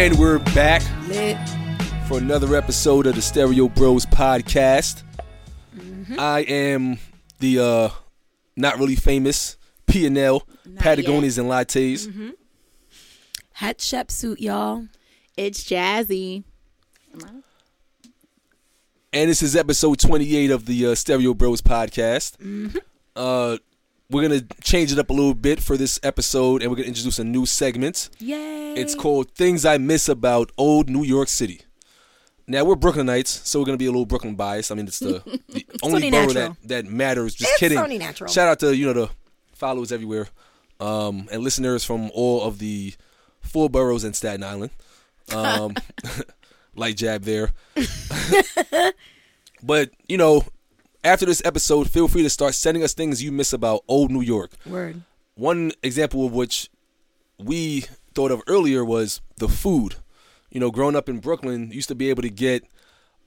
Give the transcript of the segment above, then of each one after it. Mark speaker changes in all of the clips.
Speaker 1: And we're back
Speaker 2: Lit.
Speaker 1: for another episode of the Stereo Bros podcast.
Speaker 2: Mm-hmm.
Speaker 1: I am the uh not really famous P and L Patagonias and lattes.
Speaker 2: Mm-hmm. Hatshepsut, y'all.
Speaker 3: It's Jazzy.
Speaker 1: And this is episode 28 of the uh, Stereo Bros podcast.
Speaker 2: Mm-hmm.
Speaker 1: Uh we're going to change it up a little bit for this episode and we're going to introduce a new segment.
Speaker 2: Yay.
Speaker 1: It's called Things I Miss About Old New York City. Now we're Brooklynites, so we're gonna be a little Brooklyn biased. I mean, it's the, the only
Speaker 2: only
Speaker 1: borough that, that matters. Just
Speaker 2: It's
Speaker 1: kidding.
Speaker 2: only natural.
Speaker 1: Shout out to you know the followers everywhere, um, and listeners from all of the four boroughs in Staten Island. Um, light jab there. but you know, after this episode, feel free to start sending us things you miss about old New York.
Speaker 2: Word.
Speaker 1: One example of which we thought of earlier was the food. You know, growing up in Brooklyn, you used to be able to get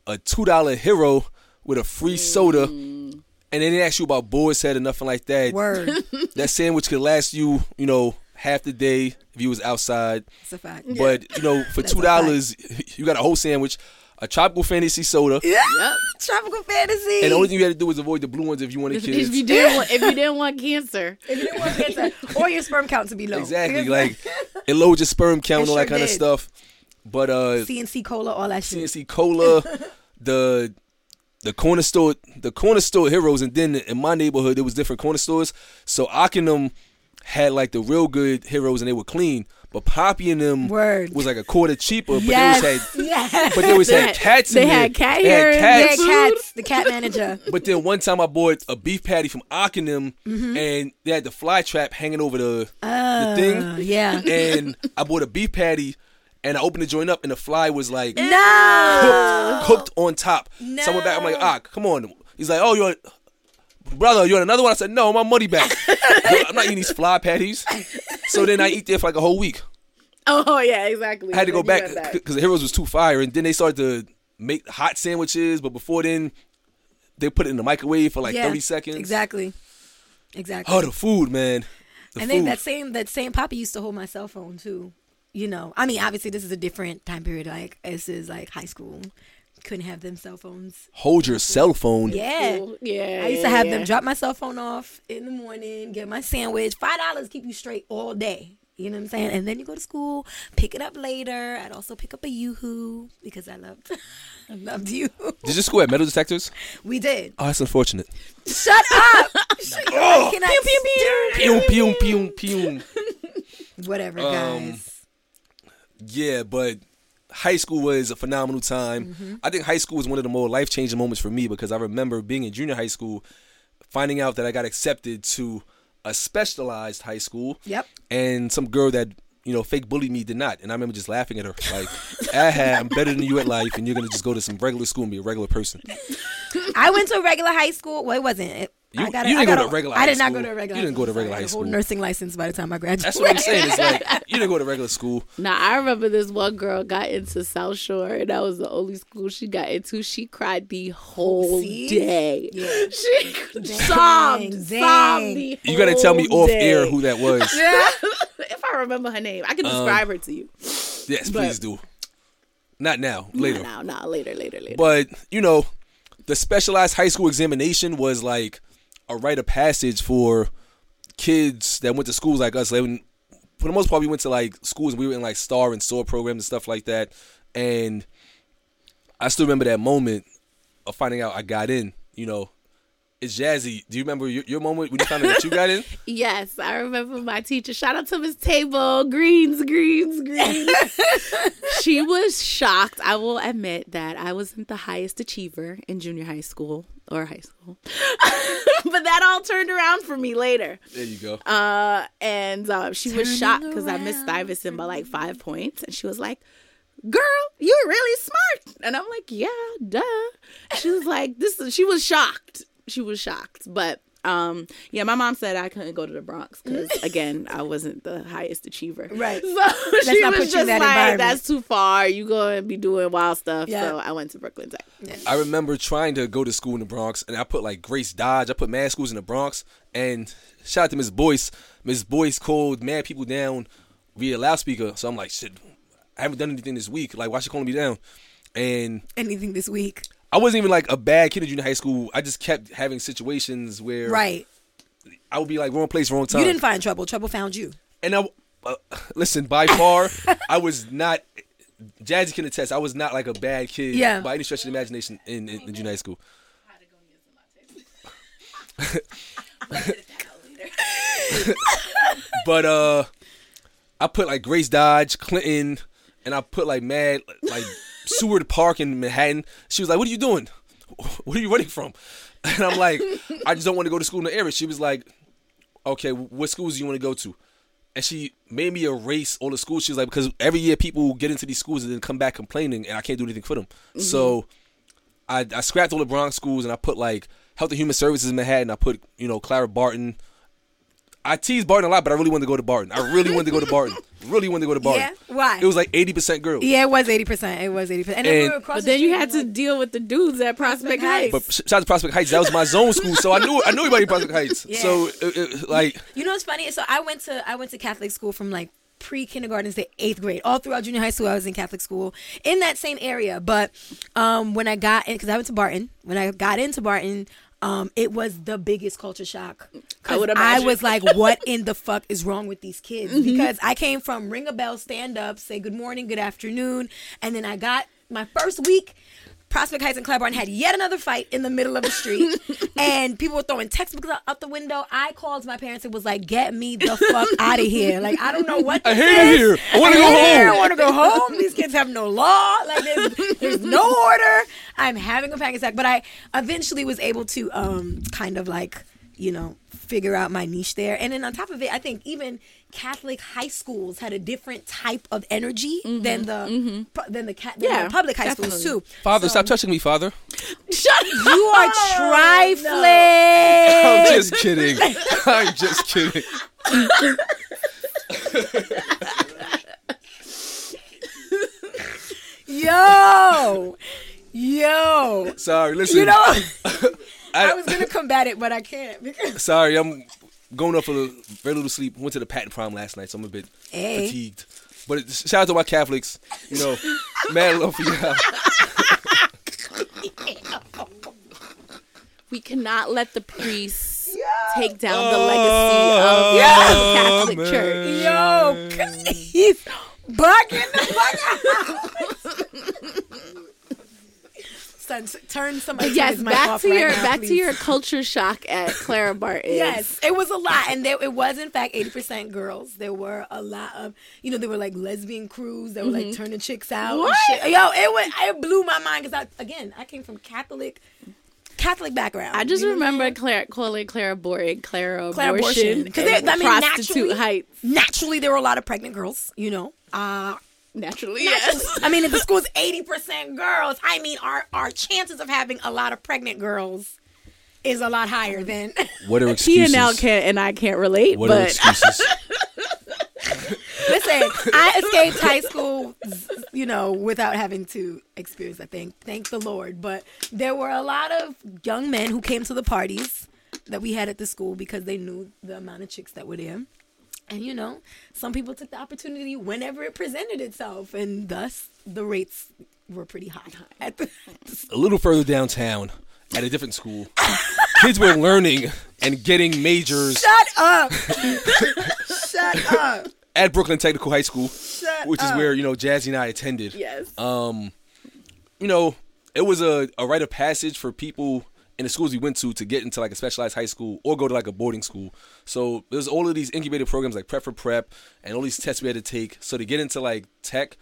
Speaker 1: a two dollar hero with a free soda, and they didn't ask you about boar's head or nothing like that.
Speaker 2: Word.
Speaker 1: That sandwich could last you, you know, half the day if you was outside.
Speaker 2: It's a fact.
Speaker 1: But you know, for
Speaker 2: That's
Speaker 1: two dollars, you got a whole sandwich, a tropical fantasy soda,
Speaker 2: Yeah.
Speaker 3: Yep.
Speaker 2: Tropical fantasy.
Speaker 1: and the only thing you had to do was avoid the blue ones if you wanted
Speaker 3: If,
Speaker 1: kids.
Speaker 3: if you didn't want, if you didn't want cancer,
Speaker 2: if you didn't want cancer, or your sperm count to be low.
Speaker 1: Exactly, like it loads your sperm count,
Speaker 2: It
Speaker 1: all that
Speaker 2: sure
Speaker 1: kind of stuff. But uh,
Speaker 2: C&C cola, all that shit.
Speaker 1: C&C Cola, the the corner store, the corner store heroes, and then in my neighborhood there was different corner stores. So Ockenham had like the real good heroes, and they were clean. But Poppy and them
Speaker 2: Word.
Speaker 1: was like a quarter cheaper, but
Speaker 2: yes.
Speaker 1: they always had.
Speaker 2: yes.
Speaker 1: But they always
Speaker 3: They
Speaker 1: had
Speaker 3: had-
Speaker 1: cats.
Speaker 3: they
Speaker 1: in
Speaker 3: had cat
Speaker 1: They had
Speaker 3: hair in
Speaker 2: Yeah,
Speaker 1: cats.
Speaker 2: cats. The cat manager.
Speaker 1: But then one time I bought a beef patty from Ockenham,
Speaker 2: Mm-hmm.
Speaker 1: and they had the fly trap hanging over the
Speaker 2: Uh,
Speaker 1: the thing.
Speaker 2: Yeah.
Speaker 1: And I bought a beef patty, and I opened the joint up, and the fly was like
Speaker 2: no.
Speaker 1: cooked, cooked on top. So I went back. I'm like, ah, come on. He's like, oh, you want, brother, you want another one? I said, no, my money back. I'm not eating these fly patties. So then I eat there for like a whole week.
Speaker 3: oh yeah, exactly.
Speaker 1: I had to go back because the heroes was too fire, and then they started to make hot sandwiches. But before then, they put it in the microwave for like
Speaker 2: Yeah,
Speaker 1: 30 seconds.
Speaker 2: Exactly. Exactly.
Speaker 1: Oh, the food, man. The
Speaker 2: and
Speaker 1: food.
Speaker 2: then that same that same Poppy used to hold my cell phone too. You know, I mean, obviously this is a different time period. Like this is like high school. Couldn't have them cell phones.
Speaker 1: Hold your cell phone.
Speaker 2: Yeah.
Speaker 3: Cool. Yeah,
Speaker 2: I used to have
Speaker 3: yeah.
Speaker 2: them drop my cell phone off in the morning, get my sandwich. Five dollars keep you straight all day. You know what I'm saying? And then you go to school, pick it up later. I'd also pick up a yoo-hoo because I loved I loved you.
Speaker 1: Did you school at metal detectors?
Speaker 2: We did.
Speaker 1: Oh, that's unfortunate.
Speaker 2: Shut up. Shut
Speaker 1: Oh.
Speaker 2: up. Can I
Speaker 1: Pew, pew, pew, pew.
Speaker 2: Whatever,
Speaker 1: Um,
Speaker 2: guys.
Speaker 1: Yeah, but high school was a phenomenal time.
Speaker 2: Mm-hmm.
Speaker 1: I think high school was one of the more life changing moments for me because I remember being in junior high school, finding out that I got accepted to a specialized high school.
Speaker 2: Yep.
Speaker 1: And some girl that you know fake bullied me did not, and I remember just laughing at her like, "Aha, I'm better than you at life, and you're gonna just go to some regular school and be a regular person."
Speaker 2: I went to a regular high school. Well, it wasn't. It,
Speaker 1: You-
Speaker 2: I got
Speaker 1: you didn't go
Speaker 2: got
Speaker 1: to a regular
Speaker 2: I
Speaker 1: high
Speaker 2: did not
Speaker 1: school.
Speaker 2: go to a regular.
Speaker 1: You didn't go to
Speaker 2: high school.
Speaker 1: regular high
Speaker 2: had whole
Speaker 1: school.
Speaker 2: nursing license by the time I graduated.
Speaker 1: That's what I'm saying. It's like you didn't go to regular school.
Speaker 3: Now I remember this one girl got into South Shore, and that was the only school she got into. She cried the whole
Speaker 2: See?
Speaker 3: day.
Speaker 2: Yeah.
Speaker 3: She
Speaker 2: Dang,
Speaker 3: sobbed,
Speaker 2: dang.
Speaker 3: sobbed the
Speaker 1: You got to tell me off
Speaker 3: day.
Speaker 1: air who that was.
Speaker 3: if I remember her name, I can
Speaker 1: Um,
Speaker 3: describe her to you.
Speaker 1: Yes,
Speaker 3: But-
Speaker 1: please do. Not now, later.
Speaker 3: No, no, no, later, later, later.
Speaker 1: But you know, the specialized high school examination was like a rite of passage for kids that went to schools like us. Like, when- for the most part, we went to like schools and we were in like star and SOAR programs and stuff like that. And I still remember that moment of finding out I got in. You know, it's Jazzy. Do you remember your, your moment when you found out that you got in?
Speaker 3: Yes, I remember my teacher. Shout out to Miss Table. Greens, greens, greens. she was shocked. I will admit that I wasn't the highest achiever in junior high school. Or high school. but that all turned around for me later.
Speaker 1: There you go.
Speaker 3: Uh, and uh, she was shocked because I missed
Speaker 2: around
Speaker 3: Stuyvesant by like five points, and she was like, "Girl, you're really smart." And I'm like, "Yeah, duh." She was like, "This." Is, she was shocked. She was shocked, but. Um. Yeah, my mom said I couldn't go to the Bronx because again I wasn't the highest achiever.
Speaker 2: Right.
Speaker 3: So
Speaker 2: Let's
Speaker 3: she
Speaker 2: not
Speaker 3: was
Speaker 2: put you in
Speaker 3: just
Speaker 2: that
Speaker 3: like, "That's too far. You going to be doing wild stuff."
Speaker 2: Yeah.
Speaker 3: So I went to Brooklyn Tech.
Speaker 1: I remember trying to go to school in the Bronx, and I put like Grace Dodge. I put mad schools in the Bronx, and shout out to Miss Boyce. Miss Boyce called mad people down via loudspeaker. So I'm like, shit, I haven't done anything this week. Like, why she calling me down? And
Speaker 2: Anything this week.
Speaker 1: I wasn't even like a bad kid in junior high school. I just kept having situations where
Speaker 2: Right.
Speaker 1: I would be like wrong place, wrong time.
Speaker 2: You didn't find trouble. Trouble found you.
Speaker 1: and I uh, listen by far, I was not. Jazzy can attest. I was not like a bad kid
Speaker 2: Yeah.
Speaker 1: by any stretch of the imagination in, in, in junior high school. but uh, I put like Grace Dodge, Clinton, and I put like mad like Seward Park in Manhattan. She was like, "What are you doing? What are you running from?" And I'm like, "I just don't want to go to school in the area." She was like, "Okay, what schools do you want to go to?" And she made me erase all the schools. She was like, because every year people get into these schools and then come back complaining, and I can't do anything for them. Mm-hmm. So I, I scrapped all the Bronx schools and I put like Health and Human Services in Manhattan. I put you know Clara Barton. I teased Barton a lot, but I really wanted to go to Barton. I really wanted to go to Barton. Really wanted to go to Barton.
Speaker 2: Yeah? Why?
Speaker 1: It was like eighty percent girls.
Speaker 2: Yeah, it was eighty percent. It was eighty percent. And then we
Speaker 3: But
Speaker 2: the
Speaker 3: then you had to
Speaker 2: like,
Speaker 3: deal with the dudes at Prospect Heights.
Speaker 1: But sh- shout out to Prospect Heights. That was my zone school, so I knew I knew everybody in Prospect Heights.
Speaker 2: Yeah.
Speaker 1: So it, it, like
Speaker 2: You know what's funny? So I went to I went to Catholic school from like pre kindergarten to eighth grade. All throughout junior high school, I was in Catholic school in that same area. But um, when I got in, because I went to Barton, when I got into Barton. Um, it was the biggest culture shock.
Speaker 3: I would
Speaker 2: I was like, "What in the fuck is wrong with these kids?" Because I came from ring a bell, stand up, say good morning, good afternoon, and then I got my first week. Prospect Heights and Claiborne had yet another fight in the middle of the street, and people were throwing textbooks out, out the window. I called my parents and was like, "Get me the fuck out of here! Like, I don't know what
Speaker 1: I
Speaker 2: this
Speaker 1: hate it
Speaker 2: is.
Speaker 1: here. I want to go
Speaker 2: home. here. I want to go home. These kids have no law. Like, there's, there's no order. I'm having a panic attack." But I eventually was able to, um, kind of like, you know, figure out my niche there. And then on top of it, I think even Catholic high schools had a different type of energy mm-hmm. than the mm-hmm. pu- than the, ca- than
Speaker 3: Yeah,
Speaker 2: the public high schools too.
Speaker 1: Father,
Speaker 2: So-
Speaker 1: stop touching me, Father.
Speaker 3: Shut
Speaker 2: You are trifling.
Speaker 1: I'm just kidding. I'm just kidding.
Speaker 2: Yo, yo.
Speaker 1: Sorry, listen.
Speaker 2: You know,
Speaker 1: I-
Speaker 2: I was gonna combat it, but I can't. Because
Speaker 1: Sorry, I'm going up for a very little sleep. Went to the patent prom last night, so I'm a bit
Speaker 2: Hey.
Speaker 1: fatigued. But it, shout out to my Catholics. You know, mad love for y'all.
Speaker 3: We cannot let the priests take down the legacy of oh, the Catholic Church.
Speaker 2: yo, he's bugging the fuck out. Son, s- turn somebody.
Speaker 3: Yes, back to
Speaker 2: right
Speaker 3: your
Speaker 2: now,
Speaker 3: back
Speaker 2: please.
Speaker 3: to your culture shock at Clara Barton.
Speaker 2: Yes, it was a lot, and there it was in fact eighty percent girls. There were a lot of, you know, there were like lesbian crews that were like turning chicks out.
Speaker 3: What?
Speaker 2: Shit. Yo, it was it blew my mind because I again I came from Catholic, Catholic background.
Speaker 3: I just
Speaker 2: You know what I'm
Speaker 3: remember? Clara, calling Clara Boring Clara,
Speaker 2: Clara
Speaker 3: abortion
Speaker 2: abortion. 'Cause
Speaker 3: and
Speaker 2: they- I mean,
Speaker 3: prostitute
Speaker 2: naturally-
Speaker 3: heights.
Speaker 2: naturally there were a lot of pregnant girls. You know, uh,
Speaker 3: Naturally,
Speaker 2: naturally.
Speaker 3: yes.
Speaker 2: I mean, if the school's eighty percent girls, I mean, our our chances of having a lot of pregnant girls is a lot higher mm. than.
Speaker 1: What are excuses?
Speaker 3: He
Speaker 1: excuses?
Speaker 3: and Al can't and I can't relate,
Speaker 1: what are
Speaker 3: but
Speaker 1: excuses?
Speaker 2: Listen, I escaped high school, you know, without having to experience that thing. Thank the Lord. But there were a lot of young men who came to the parties that we had at the school because they knew the amount of chicks that were there. And you know, some people took the opportunity whenever it presented itself, and thus the rates were pretty high at the,
Speaker 1: a little further downtown, at a different school, kids were learning and getting majors
Speaker 2: Shut up! Shut up!
Speaker 1: at Brooklyn Technical High School,
Speaker 2: Shut
Speaker 1: which is where you know Jazzy and I attended.
Speaker 3: yes.
Speaker 1: um, you know, it was a, a rite of passage for people in the schools we went to to get into like a specialized high school or go to like a boarding school. So there's all of these incubator programs like Prep for Prep and all these tests we had to take. So to get into like tech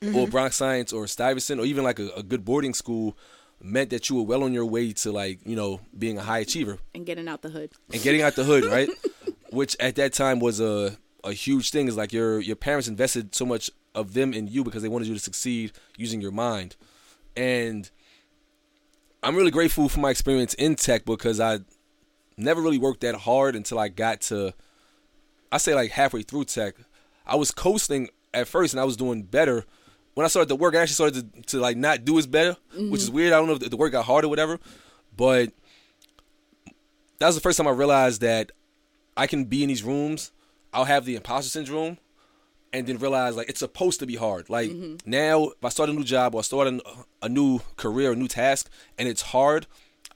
Speaker 1: or mm-hmm. Bronx Science or Stuyvesant or even like a, a good boarding school, meant that you were well on your way to like you know being a high achiever
Speaker 3: and getting out the hood.
Speaker 1: and getting out the hood, right? Which at that time was a a huge thing. Is like your your parents invested so much of them in you because they wanted you to succeed using your mind, and I'm really grateful for my experience in tech because I never really worked that hard until I got to I say like halfway through tech. I was coasting at first and I was doing better. When I started to work, I actually started to, to like not do as better, which is mm-hmm. weird. I don't know if the work got hard or whatever, but that was the first time I realized that I can be in these rooms. I'll have the imposter syndrome, and then realize like it's supposed to be hard. Like now, if I start a new job or I start a, a new career, a new task, and it's hard,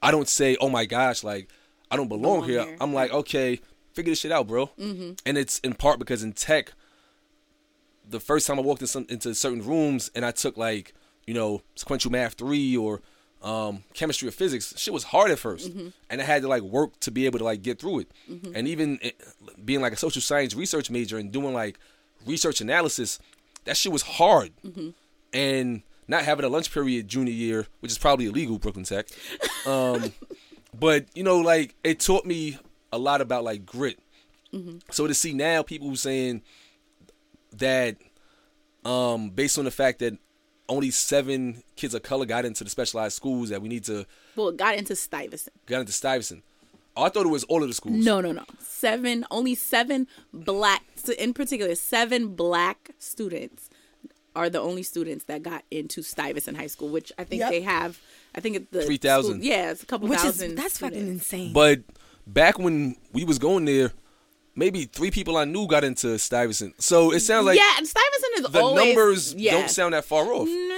Speaker 1: I don't say, "Oh my gosh," like I don't belong,
Speaker 3: Belong
Speaker 1: here.
Speaker 3: here.
Speaker 1: I'm like, okay, figure this shit out, bro. Mm-hmm. And it's in part because in tech, the first time I walked in some, into certain rooms and I took like you know sequential math three or um, chemistry or physics, shit was hard at 1st and I had to like work to be able to like get through it. And even it, being like a social science research major and doing like research analysis, that shit was hard. And not having a lunch period junior year, which is probably illegal, Brooklyn Tech. Um, but you know, like it taught me a lot about like grit. So to see now people saying that, um, based on the fact that only seven kids of color got into the specialized schools, that we need to
Speaker 3: Well, got into Stuyvesant.
Speaker 1: got into Stuyvesant. Oh, I thought it was all of the schools.
Speaker 3: No, no, no. Seven, only seven black, in particular, seven black students are the only students that got into Stuyvesant High School, which I think
Speaker 2: Yep.
Speaker 3: they have. I think it's the
Speaker 1: 3,000.
Speaker 3: Yeah, it's a couple
Speaker 2: Which is
Speaker 3: thousand.
Speaker 2: that's fucking insane.
Speaker 1: But back when we was going there, maybe three people I knew got into Stuyvesant. So it sounds like
Speaker 3: yeah, and Stuyvesant is
Speaker 1: the
Speaker 3: always
Speaker 1: numbers
Speaker 3: yeah.
Speaker 1: don't sound that far off.
Speaker 3: Nah,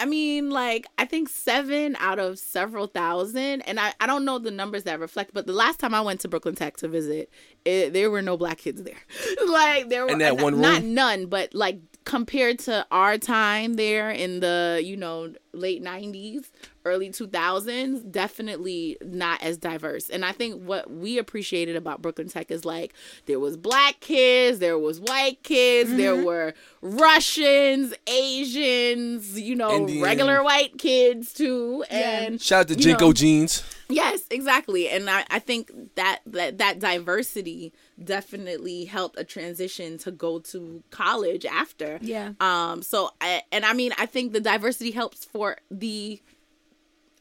Speaker 3: I mean, like I think seven out of several thousand, and I, I don't know the numbers that reflect. But the last time I went to Brooklyn Tech to visit, it, there were no black kids there. like there were
Speaker 1: In that
Speaker 3: not,
Speaker 1: one
Speaker 3: not
Speaker 1: room?
Speaker 3: none, but like compared to our time there in the you know late '90s, early 2000s, definitely not as diverse. And I think what we appreciated about Brooklyn Tech is like there was black kids, there was white kids, there were Russians, Asians, you know,
Speaker 1: Indian.
Speaker 3: regular white kids too. And
Speaker 1: Shout out to JNCO
Speaker 3: know,
Speaker 1: Jeans.
Speaker 3: Yes, exactly. And I, I think that, that that diversity definitely helped a transition to go to college after.
Speaker 2: Yeah.
Speaker 3: Um so I, and I mean I think the diversity helps for the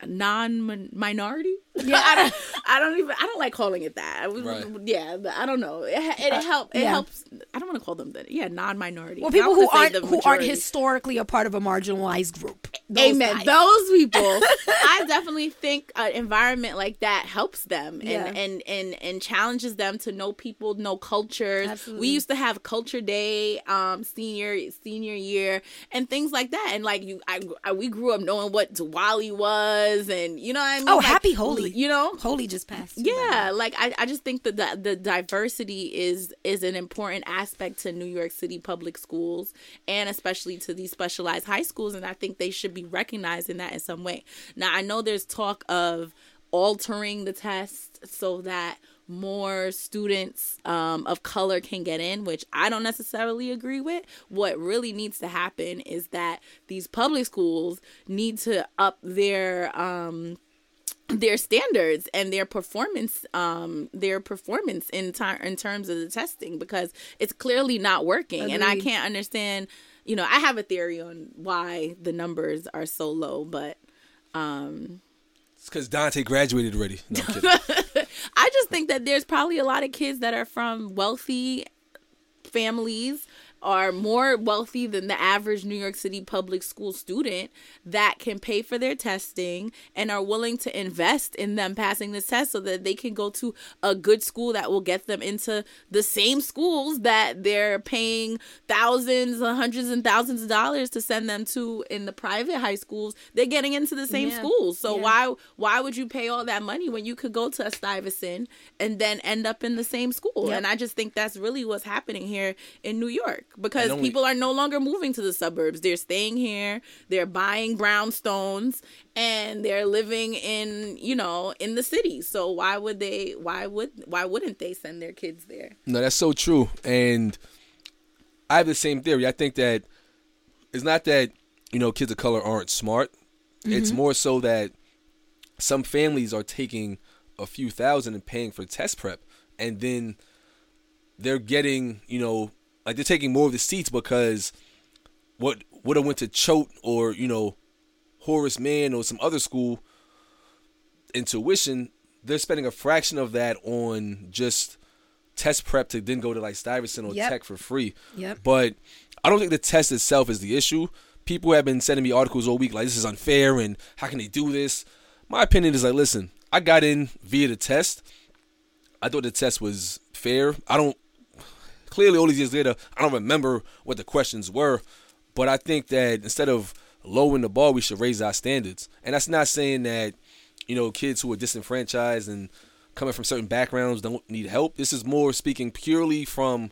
Speaker 3: non minority. Yeah, I don't, I don't even I don't like calling it that.
Speaker 1: Right.
Speaker 3: Yeah, but I don't know. It it help it
Speaker 2: yeah.
Speaker 3: helps. I don't want to call them that. Yeah, non minority.
Speaker 2: well, people who aren't who aren't historically a part of a marginalized group. Those
Speaker 3: Amen.
Speaker 2: guys.
Speaker 3: Those people, I definitely think an environment like that helps them and,
Speaker 2: Yeah.
Speaker 3: and and and challenges them to know people, know cultures.
Speaker 2: Absolutely.
Speaker 3: We used to have culture day, um, senior senior year, and things like that. And like you, I, I we grew up knowing what Diwali was, and you know what I mean.
Speaker 2: Oh,
Speaker 3: Like,
Speaker 2: Happy Holi!
Speaker 3: You know,
Speaker 2: Holi just passed.
Speaker 3: yeah, like I, I just think that the, the diversity is is an important aspect to New York City public schools and especially to these specialized high schools and I think they should be recognized in that in some way. Now I know there's talk of altering the test so that more students um, of color can get in, which I don't necessarily agree with. What really needs to happen is that these public schools need to up their um, their standards and their performance um their performance in time in terms of the testing because it's clearly not working and i can't understand you know i have a theory on why the numbers are so low but um
Speaker 1: It's because Dante graduated already. No,
Speaker 3: i just think that there's probably a lot of kids that are from wealthy families are more wealthy than the average New York City public school student that can pay for their testing and are willing to invest in them passing this test so that they can go to a good school that will get them into the same schools that they're paying thousands, hundreds and thousands of dollars to send them to in the private high schools. They're getting into the same
Speaker 2: Yeah.
Speaker 3: schools. So
Speaker 2: Yeah.
Speaker 3: why why would you pay all that money when you could go to a Stuyvesant and then end up in the same school?
Speaker 2: Yep.
Speaker 3: And I just think that's really what's happening here in New York because people are no longer moving to the suburbs. They're staying here. They're buying brownstones and they're living in, you know, in the city. So why would they why would why wouldn't they send their kids there?
Speaker 1: No, that's so true. And I have the same theory. I think that it's not that, you know, kids of color aren't smart. It's mm-hmm. more so that some families are taking a few thousand and paying for test prep, and then they're getting, you know, like they're taking more of the seats because what would have went to Choate or you know Horace Mann or some other school in tuition, they're spending a fraction of that on just test prep to then go to like Stuyvesant or
Speaker 2: Yep.
Speaker 1: Tech for free.
Speaker 2: Yep.
Speaker 1: But I don't think the test itself is the issue. People have been sending me articles all week like this is unfair and how can they do this? My opinion is like, listen, I got in via the test. I thought the test was fair. I don't clearly all these years later, I don't remember what the questions were, but I think that instead of lowering the bar, we should raise our standards. And that's not saying that you know kids who are disenfranchised and coming from certain backgrounds don't need help. This is more speaking purely from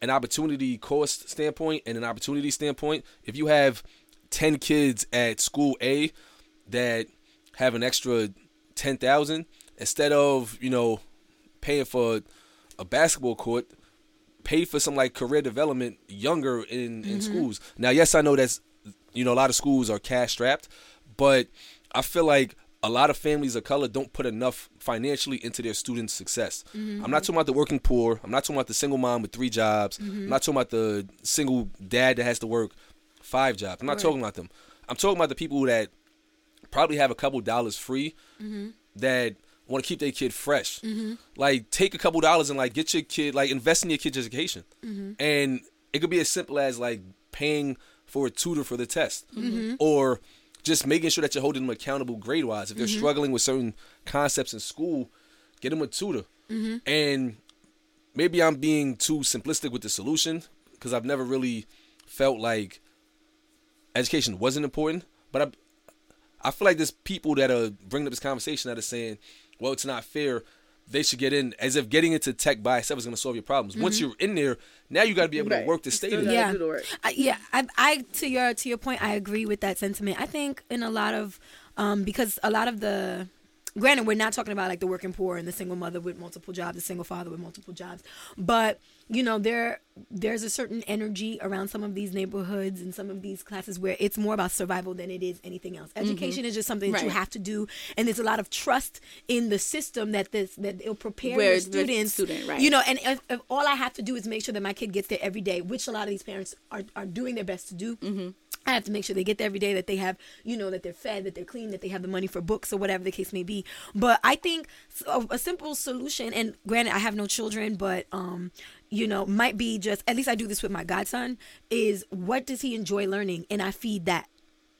Speaker 1: an opportunity cost standpoint and an opportunity standpoint. If you have 10 kids at school A that have an extra 10,000 instead of, you know, paying for a basketball court, pay for some like career development younger in in mm-hmm. schools. Now, yes, I know that's you know a lot of schools are cash strapped, but I feel like a lot of families of color don't put enough financially into their students' success. Mm-hmm. I'm not talking about the working poor. I'm not talking about the single mom with three jobs. I'm mm-hmm. not talking about the single dad that has to work five jobs. I'm not talking about them. I'm talking about the people that probably have a couple dollars free that want to keep their kid fresh. Mm-hmm. Like take a couple dollars and like get your kid like invest in your kid's education. Mm-hmm. And it could be as simple as like paying for a tutor for the test mm-hmm. or just making sure that you're holding them accountable grade wise. If they're struggling with certain concepts in school, get them a tutor. And maybe I'm being too simplistic with the solution because I've never really felt like education wasn't important. But I, I feel like there's people that are bringing up this conversation that are saying, well, it's not fair. They should get in as if getting into tech by itself is going to solve your problems. Once you're in there, now you got to be able to work to
Speaker 3: You
Speaker 1: stay there.
Speaker 2: Yeah.
Speaker 3: do the work.
Speaker 2: I, yeah, I, I to your to your point, I agree with that sentiment. I think in a lot of um, because a lot of the granted we're not talking about like the working poor and the single mother with multiple jobs, the single father with multiple jobs, but you know there there's a certain energy around some of these neighborhoods and some of these classes where it's more about survival than it is anything else. Education is just something that you have to do, and there's a lot of trust in the system that this that it'll prepare
Speaker 3: Where
Speaker 2: your
Speaker 3: the
Speaker 2: students.
Speaker 3: student, right.
Speaker 2: You know, and if, if all I have to do is make sure that my kid gets there every day, which a lot of these parents are, are doing their best to do.
Speaker 3: Mm-hmm.
Speaker 2: I have to make sure they get there every day, that they have, you know, that they're fed, that they're clean, that they have the money for books or whatever the case may be. But I think a simple solution, and granted, I have no children, but, um, you know, might be just, at least I do this with my godson, is what does he enjoy learning? And I feed that.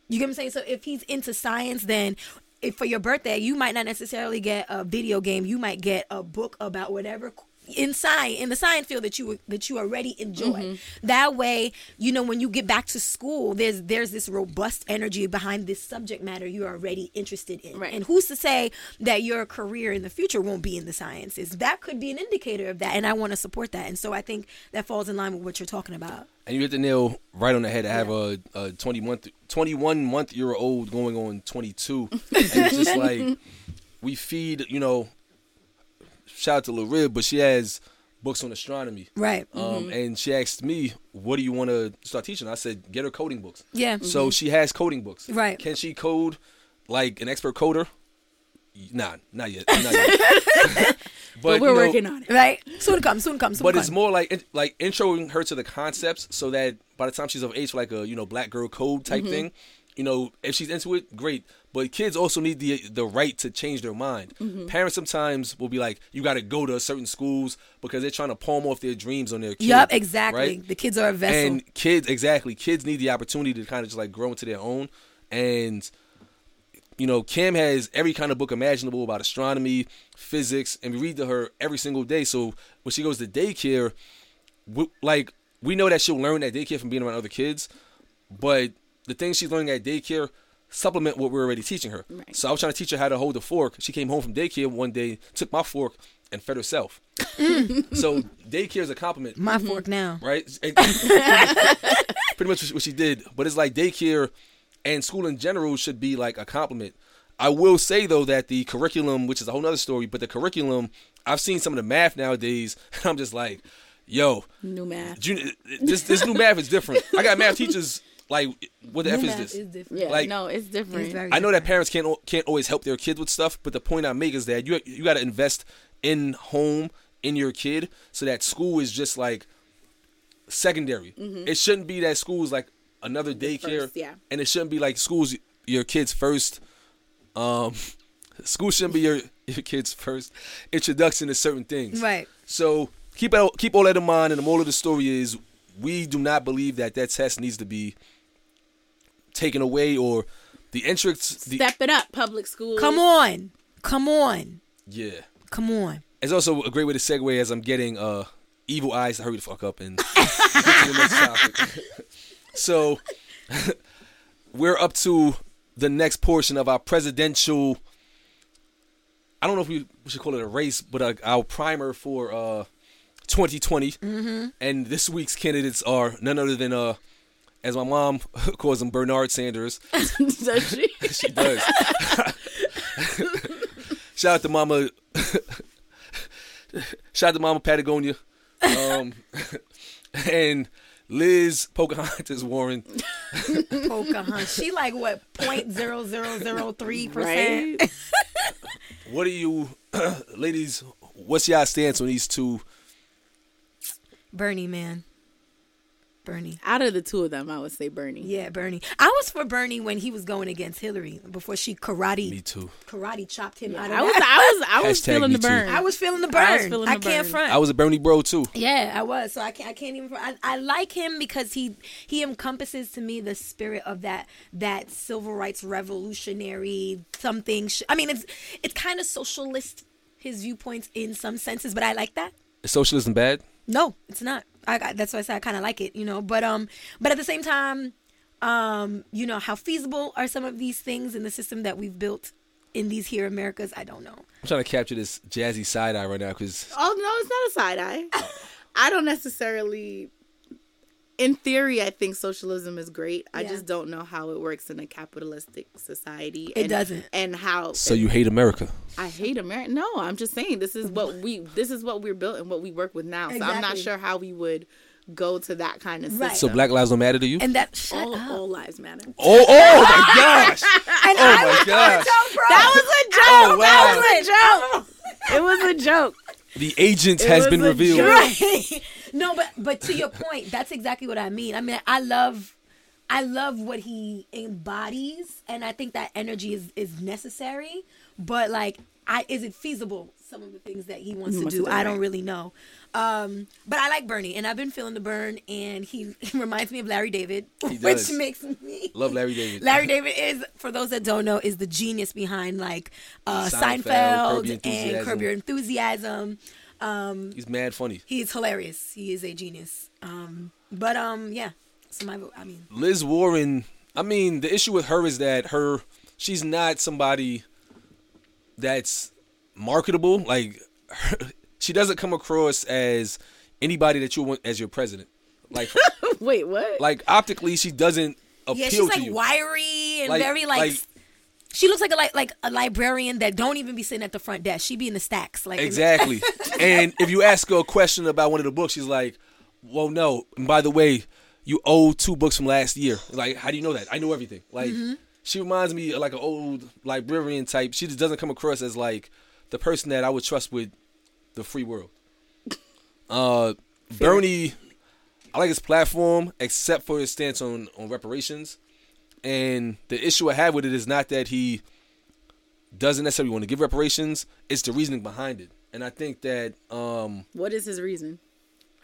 Speaker 2: You get what I'm saying? So if he's into science, then if for your birthday, you might not necessarily get a video game. You might get a book about whatever in science in the science field that you that you already enjoy. Mm-hmm. That way, you know when you get back to school, there's there's this robust energy behind this subject matter you're already interested in.
Speaker 3: Right.
Speaker 2: And who's to say that your career in the future won't be in the sciences? That could be an indicator of that, and I want to support that. And so I think that falls in line with what you're talking about.
Speaker 1: And you hit the nail right on the head. I have a, a 20 month, 21 month year old going on 22. and it's just like, we feed, you know, shout out to Larib, but she has books on astronomy.
Speaker 2: Right.
Speaker 1: Um, And she asked me, what do you want to start teaching? I said, get her coding books.
Speaker 2: Yeah.
Speaker 1: So she has coding books.
Speaker 2: Right.
Speaker 1: Can she code like an expert coder? Nah, not yet. Not yet.
Speaker 3: But, we're
Speaker 1: you know,
Speaker 3: working on it.
Speaker 2: Right. Soon come. Soon come. Soon
Speaker 1: but
Speaker 2: come.
Speaker 1: it's more like like introing her to the concepts so that by the time she's of age for like a you know black girl code type
Speaker 2: Mm-hmm.
Speaker 1: thing you know if she's into it great but kids also need the the right to change their mind
Speaker 2: Mm-hmm.
Speaker 1: parents sometimes will be like you got to go to certain schools because they're trying to palm off their dreams on their kids."
Speaker 2: Yep, exactly.
Speaker 1: right?
Speaker 2: The kids are a vessel.
Speaker 1: and kids exactly kids need the opportunity to kind of just like grow into their own and you know kim has every kind of book imaginable about astronomy physics and we read to her every single day so when she goes to daycare we, like we know that she'll learn at daycare from being around other kids but the things she's learning at daycare supplement what we're already teaching her
Speaker 3: Right.
Speaker 1: so i was trying to teach her how to hold a fork she came home from daycare one day took my fork and fed herself so daycare is a compliment
Speaker 2: My mm-hmm. fork now.
Speaker 1: right? And- pretty much what she did. But it's like daycare and school in general should be like a compliment. I will say though that the curriculum, which is a whole nother story, but the curriculum, I've seen some of the math nowadays, and I'm just like, yo,
Speaker 3: New math.
Speaker 1: junior, this this new math is different. I got math teachers like what the
Speaker 2: New
Speaker 1: f is this?
Speaker 2: is different.
Speaker 3: Yeah,
Speaker 1: Like-
Speaker 3: no, it's different.
Speaker 2: It's
Speaker 1: I know that parents can't can't always help their kids with stuff, but the point I make is that you you got to invest in home in your kid so that school is just like secondary. It shouldn't be that school is like another daycare,
Speaker 3: Mm-hmm. first, yeah.
Speaker 1: and it shouldn't be like schools your kids first. Um, school shouldn't be your your kids first introduction to certain things.
Speaker 2: Right.
Speaker 1: So keep out, keep all that in mind. And the moral of the story is, we do not believe that that test needs to be taken away or the entrance. The,
Speaker 3: Step it up, public school.
Speaker 2: Come on. Come on.
Speaker 1: yeah,
Speaker 2: Come on.
Speaker 1: it's also a great way to segue as I'm getting uh evil eyes to hurry the fuck up and get to the next topic. so we're up to the next portion of our presidential. I don't know if we, we should call it a race, but uh, our primer for uh 2020. Mm-hmm. And this week's candidates are none other than uh, as my mom calls him, Bernard Sanders.
Speaker 3: Does she?
Speaker 1: She does. Shout out to Mama. Shout out to Mama Patagonia. Um, and Liz Pocahontas Warren.
Speaker 2: Pocahontas. She like what point zero zero zero three percent.
Speaker 3: Right?
Speaker 1: What are you, ladies? What's y'all stance on these two?
Speaker 2: Bernie man. Bernie.
Speaker 3: Out of the two of them, I would say Bernie.
Speaker 2: Yeah, Bernie. I was for Bernie when he was going against Hillary before she karate
Speaker 1: Me too.
Speaker 2: karate chopped him out of
Speaker 3: I was,
Speaker 2: that.
Speaker 3: I was, I was feeling the burn.
Speaker 2: I was feeling the burn.
Speaker 3: I
Speaker 2: I,
Speaker 3: was feeling the
Speaker 2: can't front.
Speaker 1: I was a Bernie bro too.
Speaker 2: Yeah, I was. So I can't. I can't even. I, I like him because he he encompasses to me the spirit of that that civil rights revolutionary something. sh- I mean, it's it's kind of socialist his viewpoints in some senses, but I like that.
Speaker 1: Is socialism bad?
Speaker 2: No, it's not. I, I that's why I said I kind of like it, you know. But um, but at the same time, um, you know, how feasible are some of these things in the system that we've built in these here Americas? I don't know.
Speaker 1: I'm trying to capture this jazzy side eye right now because
Speaker 3: Oh no, it's not a side eye. I don't necessarily. In theory, I think socialism is great. I just don't know how it works in a capitalistic society.
Speaker 2: It
Speaker 3: and,
Speaker 2: doesn't.
Speaker 3: And how
Speaker 1: so you hate America.
Speaker 3: I hate America. No, I'm just saying this is what we this is what we're built and what we work with now. So I'm not sure how we would go to that kind of system.
Speaker 2: Right.
Speaker 1: So Black Lives don't matter to you?
Speaker 2: And that shut
Speaker 3: all,
Speaker 2: up.
Speaker 3: all lives matter.
Speaker 1: oh, oh my gosh!
Speaker 2: And
Speaker 1: Oh my gosh!
Speaker 3: That was a oh, joke.
Speaker 1: Oh, wow.
Speaker 3: That was a joke. It was a joke.
Speaker 1: The agent
Speaker 3: It
Speaker 1: has been revealed.
Speaker 3: joke.
Speaker 2: no but but to your point that's exactly what i mean. I mean i love i love what he embodies and i think that energy is is necessary but like i is it feasible some of the things that he wants
Speaker 3: He
Speaker 2: to
Speaker 3: wants
Speaker 2: do?
Speaker 3: to do,
Speaker 2: i don't really know. Um but i like bernie and i've been feeling the burn and he, he reminds me of larry david which makes me
Speaker 1: Love Larry David.
Speaker 2: Larry David is, for those that don't know, is the genius behind like uh,
Speaker 1: Seinfeld,
Speaker 2: Seinfeld,
Speaker 1: Curb
Speaker 2: and Curb Your Enthusiasm. Um,
Speaker 1: He's mad funny.
Speaker 2: He's hilarious. He is a genius. Um, but um, yeah. So my. I mean,
Speaker 1: Liz Warren, I mean, the issue with her is that her she's not somebody that's marketable. Like her, she doesn't come across as anybody that you want as your president. Like
Speaker 3: Wait, what?
Speaker 1: like optically she doesn't appeal
Speaker 2: yeah, she's like
Speaker 1: you.
Speaker 2: wiry and
Speaker 1: Like-
Speaker 2: very like,
Speaker 1: like-
Speaker 2: She looks like a like like a librarian that don't even be sitting at the front desk. She be in the stacks. Like
Speaker 1: Exactly. and if you ask her a question about one of the books, she's like, "Well, no. And by the way, you owe two books from last year." Like, how do you know that? I know everything. Like,
Speaker 2: Mm-hmm.
Speaker 1: she reminds me of like an old librarian type. She just doesn't come across as like the person that I would trust with the free world. Uh, Bernie, I like his platform, except for his stance on on reparations. And the issue I have with it is not that he doesn't necessarily want to give reparations; it's the reasoning behind it. And I think that um,
Speaker 3: what is his reason?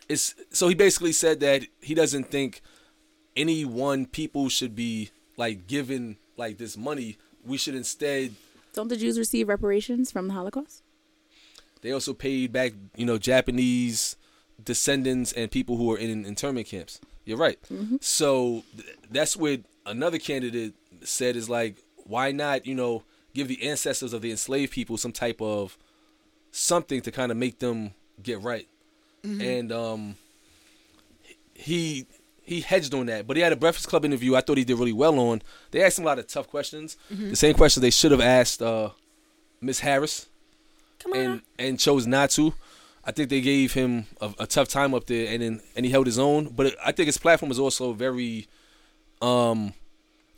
Speaker 1: it's so he basically said that he doesn't think any one people should be like given like this money. We should instead
Speaker 3: Don't the Jews receive reparations from the Holocaust?
Speaker 1: They also paid back, you know, Japanese descendants and people who were in internment camps. You're right. So th- that's what another candidate said is like, why not, you know, give the ancestors of the enslaved people some type of something to kind of make them get right. And um, he he hedged on that, but he had a Breakfast Club interview. I thought he did really well on. They asked him a lot of tough questions, the same questions they should have asked uh, Miss Harris
Speaker 2: come on.
Speaker 1: and and chose not to. I think they gave him a, a tough time up there, and then and he held his own. But I think his platform is also very Um,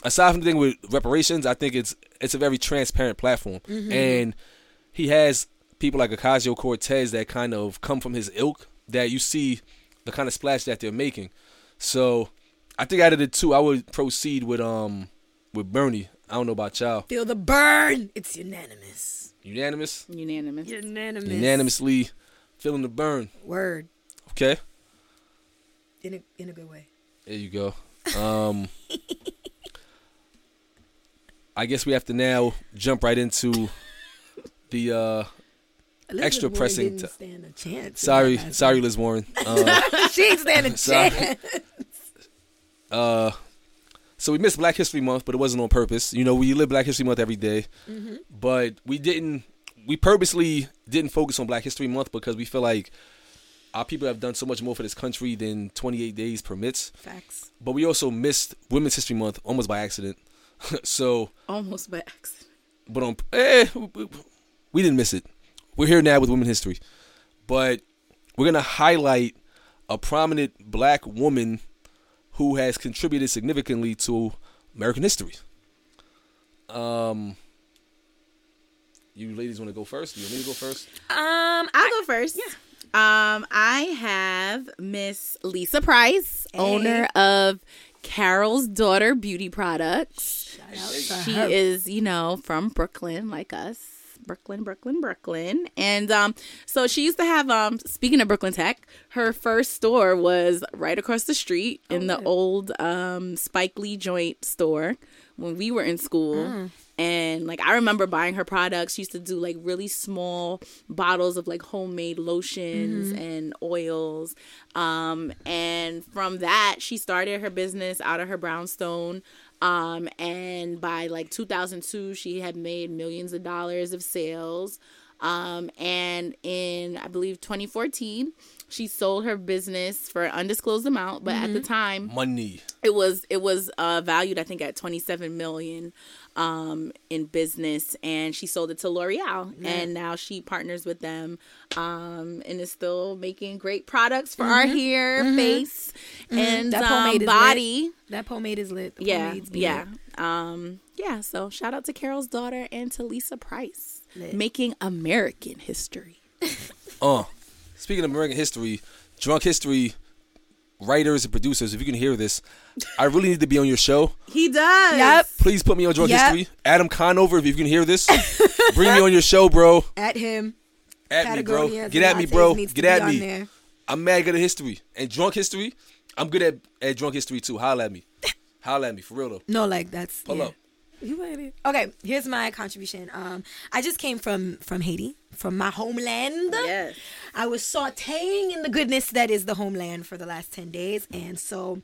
Speaker 1: aside from the thing with reparations, I think it's it's a very transparent platform, and he has people like Ocasio Cortez that kind of come from his ilk that you see the kind of splash that they're making. So I think out of the two, I would proceed with um with Bernie. I don't know about y'all.
Speaker 2: Feel the burn. It's unanimous.
Speaker 1: Unanimous,
Speaker 3: Unanimous.
Speaker 2: Unanimous.
Speaker 1: unanimously feeling the burn.
Speaker 2: Word.
Speaker 1: Okay,
Speaker 2: In a in a good way.
Speaker 1: there you go. Um, I guess we have to now jump right into the uh Extra
Speaker 2: Warren
Speaker 1: pressing
Speaker 2: Didn't
Speaker 1: to-
Speaker 2: stand a chance.
Speaker 1: sorry sorry Liz Warren. Uh,
Speaker 2: she ain't stand a
Speaker 1: Sorry.
Speaker 2: chance.
Speaker 1: uh so we missed Black History Month, but it wasn't on purpose. You know, we live Black History Month every day, but we didn't. We purposely didn't focus on Black History Month because we feel like our people have done so much more for this country than 28 days permits.
Speaker 2: Facts.
Speaker 1: But we also missed Women's History Month almost by accident. so,
Speaker 3: Almost by accident.
Speaker 1: but on eh, we- we didn't miss it. We're here now with Women History, but we're gonna highlight a prominent Black woman who has contributed significantly to American history. Um, you ladies want to go first? You want me to go first?
Speaker 3: Um, I'll go first. Yeah. Um, I have Miss Lisa Price, owner of Carol's Daughter Beauty Products.
Speaker 2: Shout out to
Speaker 3: She
Speaker 2: her.
Speaker 3: is, you know, from Brooklyn, like us. Brooklyn, Brooklyn, Brooklyn. And um, so she used to have um speaking of Brooklyn Tech, her first store was right across the street in the old um Spike Lee joint store when we were in school. And like I remember buying her products. She used to do like really small bottles of like homemade lotions and oils. Um, and from that, she started her business out of her brownstone. Um, and by like 2002, she had made millions of dollars of sales. Um, and in I believe 2014, she sold her business for an undisclosed amount, but at the time,
Speaker 1: Money.
Speaker 3: it was it was uh, valued I think at 27 million um, in business, and she sold it to L'Oreal, and now she partners with them, um, and is still making great products for our hair, face, and
Speaker 2: That
Speaker 3: um,
Speaker 2: pomade is
Speaker 3: body.
Speaker 2: That pomade is lit. The
Speaker 3: Yeah, yeah,
Speaker 2: lit.
Speaker 3: um, yeah. So shout out to Carol's daughter and to Lisa Price,
Speaker 2: Lit.
Speaker 3: making American history.
Speaker 1: Uh, speaking of American history, drunk history writers and producers, if you can hear this, I really need to be on your show.
Speaker 3: He does.
Speaker 2: Yep.
Speaker 1: Please put me on drunk
Speaker 2: Yep.
Speaker 1: history. Adam Conover, if you can hear this, bring me on your show, bro.
Speaker 2: At him.
Speaker 1: At me, bro. Get at me, bro. Get at me.
Speaker 2: there.
Speaker 1: I'm mad good at history and drunk history. I'm good at, at drunk history too. Holla at me. Holla at me for real though.
Speaker 2: No, like that's
Speaker 1: Pull
Speaker 2: yeah.
Speaker 1: up.
Speaker 2: You ready? Okay, here's my contribution. Um, I just came from from Haiti, from my homeland.
Speaker 3: Yes.
Speaker 2: I was sauteing in the goodness that is the homeland for the last ten days, and so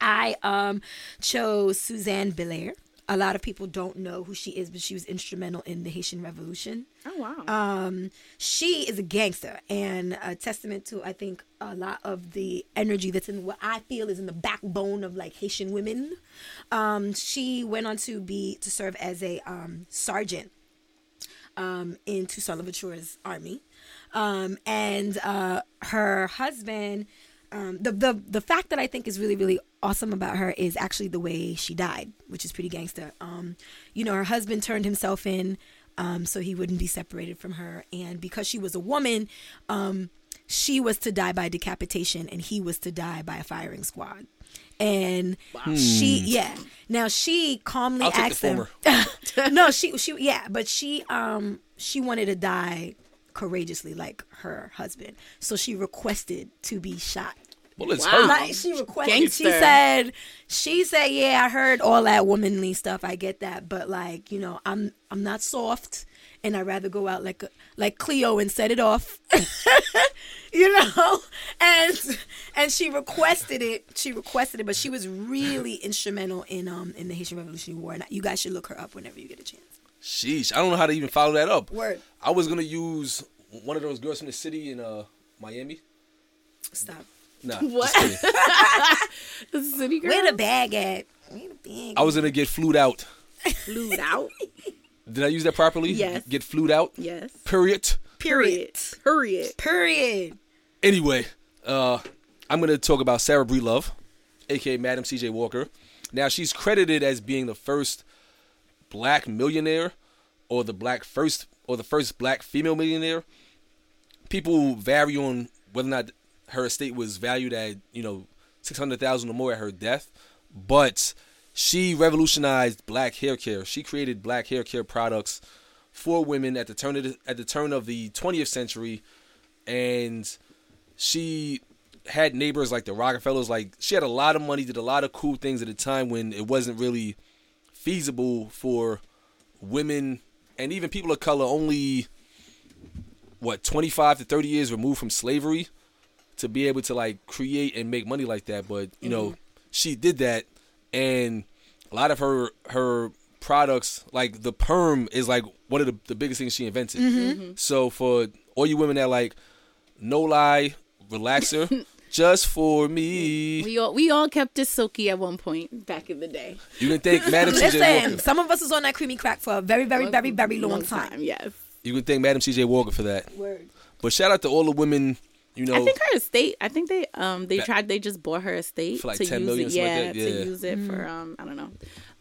Speaker 2: I um chose Suzanne Belair. A lot of people don't know who she is, but she was instrumental in the Haitian Revolution.
Speaker 3: Oh wow.
Speaker 2: Um, she is a gangster and a testament to I think a lot of the energy that's in what I feel is in the backbone of like Haitian women. Um, she went on to be to serve as a um, sergeant um, in Toussaint Louverture's army, um, and uh, her husband. Um, the the the fact that I think is really really awesome about her is actually the way she died, which is pretty gangster. Um, you know, her husband turned himself in um, so he wouldn't be separated from her, and because she was a woman, um, she was to die by decapitation, and he was to die by a firing squad. And she, yeah. Now she calmly
Speaker 1: I'll
Speaker 2: asked
Speaker 1: the
Speaker 2: him. no, she, she, yeah, but she, um, she wanted to die courageously like her husband. So she requested to be shot.
Speaker 1: Well, it's
Speaker 3: Wow.
Speaker 1: her.
Speaker 2: Like she requested, she said, she said, yeah, I heard all that womanly stuff. I get that, but like, you know, I'm, I'm not soft, and I'd rather go out like, a, like Cleo and set it off, you know. And and she requested it. She requested it, but she was really instrumental in um in the Haitian Revolutionary War. And you guys should look her up whenever you get a chance.
Speaker 1: Sheesh. I don't know how to even follow that up.
Speaker 2: Word.
Speaker 1: I was gonna use one of those girls from the city in uh Miami.
Speaker 2: Stop.
Speaker 1: Nah.
Speaker 3: What? the city girl.
Speaker 2: Where the bag at? Where the bag?
Speaker 1: I was gonna get flued out.
Speaker 3: flued out.
Speaker 1: Did I use that properly?
Speaker 3: Yes.
Speaker 1: Get flued out.
Speaker 3: Yes.
Speaker 1: Period.
Speaker 2: Period.
Speaker 3: Period.
Speaker 2: Period.
Speaker 1: Anyway, uh, I'm gonna talk about Sarah Breedlove, aka Madam C.J. Walker. Now she's credited as being the first black millionaire, or the black first, or the first black female millionaire. People vary on whether or not her estate was valued at you know six hundred thousand or more at her death, but she revolutionized black hair care. She created black hair care products for women at the turn of the, at the turn of the 20th century, and she had neighbors like the Rockefellers. Like she had a lot of money, did a lot of cool things at a time when it wasn't really feasible for women and even people of color only what 25 to 30 years removed from slavery to be able to like create and make money like that but you know mm-hmm. she did that and a lot of her her products like the perm is like one of the, the biggest things she invented mm-hmm. Mm-hmm. so for all you women that like no lie relaxer just for me
Speaker 3: We all we all kept it silky at one point back in the day.
Speaker 1: you can thank madam cj
Speaker 2: Listen,
Speaker 1: walker
Speaker 2: some of us was on that creamy crack for a very, very, very, very long, time.
Speaker 3: Yes.
Speaker 1: you can thank madam cj walker for that
Speaker 2: Word.
Speaker 1: but shout out to all the women you know
Speaker 3: I think her estate. I think they um they
Speaker 1: That-
Speaker 3: tried. They just bought her estate
Speaker 1: For like
Speaker 3: to
Speaker 1: 10
Speaker 3: use
Speaker 1: million,
Speaker 3: it.
Speaker 1: something like
Speaker 3: Yeah, to use it
Speaker 2: Mm-hmm.
Speaker 3: for um I don't know,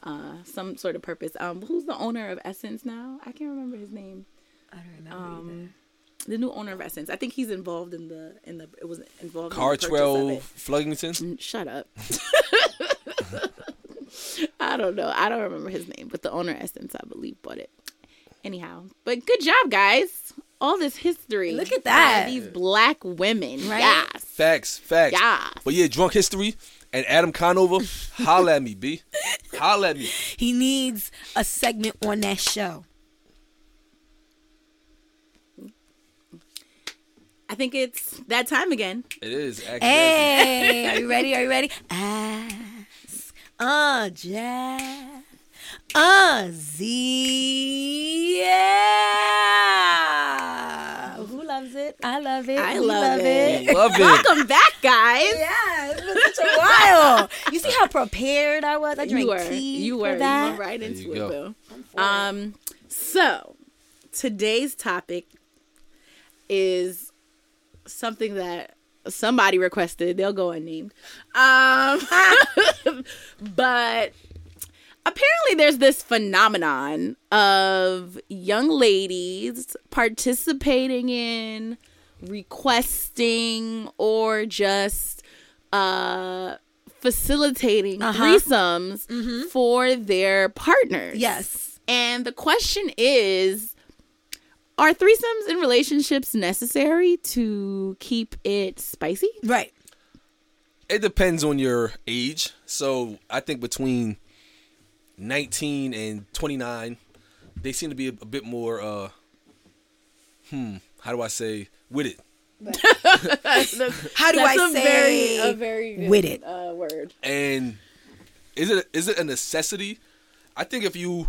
Speaker 3: uh some sort of purpose. Um, who's the owner of Essence now? I can't remember his name.
Speaker 2: I don't remember.
Speaker 3: Um, the new owner of Essence. I think he's involved in the in the. It was involved. in the
Speaker 1: Cartwell
Speaker 3: purchase
Speaker 1: Fluggington.
Speaker 3: Mm, Shut up. I don't know. I don't remember his name, but the owner of Essence, I believe, bought it. Anyhow, but good job, guys. All this history.
Speaker 2: Look at
Speaker 3: by
Speaker 2: that.
Speaker 3: These black women.
Speaker 2: Right?
Speaker 3: Yes.
Speaker 1: Facts, facts.
Speaker 3: Yes.
Speaker 1: But yeah, drunk history and Adam Conover, holla at me, B. Holla at me.
Speaker 2: He needs a segment on that show.
Speaker 3: I think it's that time again.
Speaker 1: It is. Actually,
Speaker 2: Hey, are you ready? Are you ready? Ask a Jack, a Z. Yeah. Who loves it? I love it.
Speaker 3: I
Speaker 2: We
Speaker 3: love it.
Speaker 1: Love it.
Speaker 3: Welcome back, guys.
Speaker 2: Yeah, it's been such a while. You see how prepared I was? I drank
Speaker 3: You were.
Speaker 2: tea
Speaker 3: You
Speaker 2: for
Speaker 3: were. You
Speaker 2: that.
Speaker 3: right into
Speaker 1: you
Speaker 3: it,
Speaker 1: go.
Speaker 3: Bill. Um, so today's topic is something that somebody requested. They'll go unnamed. Um, but apparently there's this phenomenon of young ladies participating in requesting or just uh facilitating
Speaker 2: Uh-huh.
Speaker 3: threesomes for their partners.
Speaker 2: Yes.
Speaker 3: And the question is are threesomes in relationships necessary to keep it spicy?
Speaker 2: Right.
Speaker 1: It depends on your age. So I think between 19 and 29, they seem to be a, a bit more, uh, hmm, how do I say, with it.
Speaker 2: How do
Speaker 3: That's
Speaker 2: I
Speaker 3: a
Speaker 2: say
Speaker 3: very, a very good,
Speaker 2: with it?
Speaker 3: uh, word.
Speaker 1: And is it is it a necessity? I think if you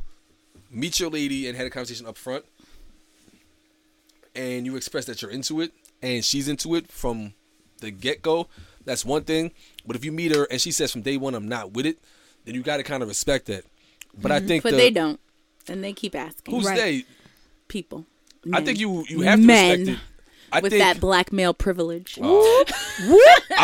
Speaker 1: meet your lady and had a conversation up front, and you express that you're into it, and she's into it from the get go, that's one thing. But if you meet her and she says from day one I'm not with it, then you got to kind of respect that. But I mm-hmm. think
Speaker 3: But
Speaker 1: the,
Speaker 3: they don't. And they keep asking.
Speaker 1: who's
Speaker 2: Right.
Speaker 1: they?
Speaker 3: people?
Speaker 1: I think you you have to
Speaker 3: Men.
Speaker 1: respect it. I
Speaker 3: with
Speaker 1: think
Speaker 3: that black male privilege.
Speaker 1: I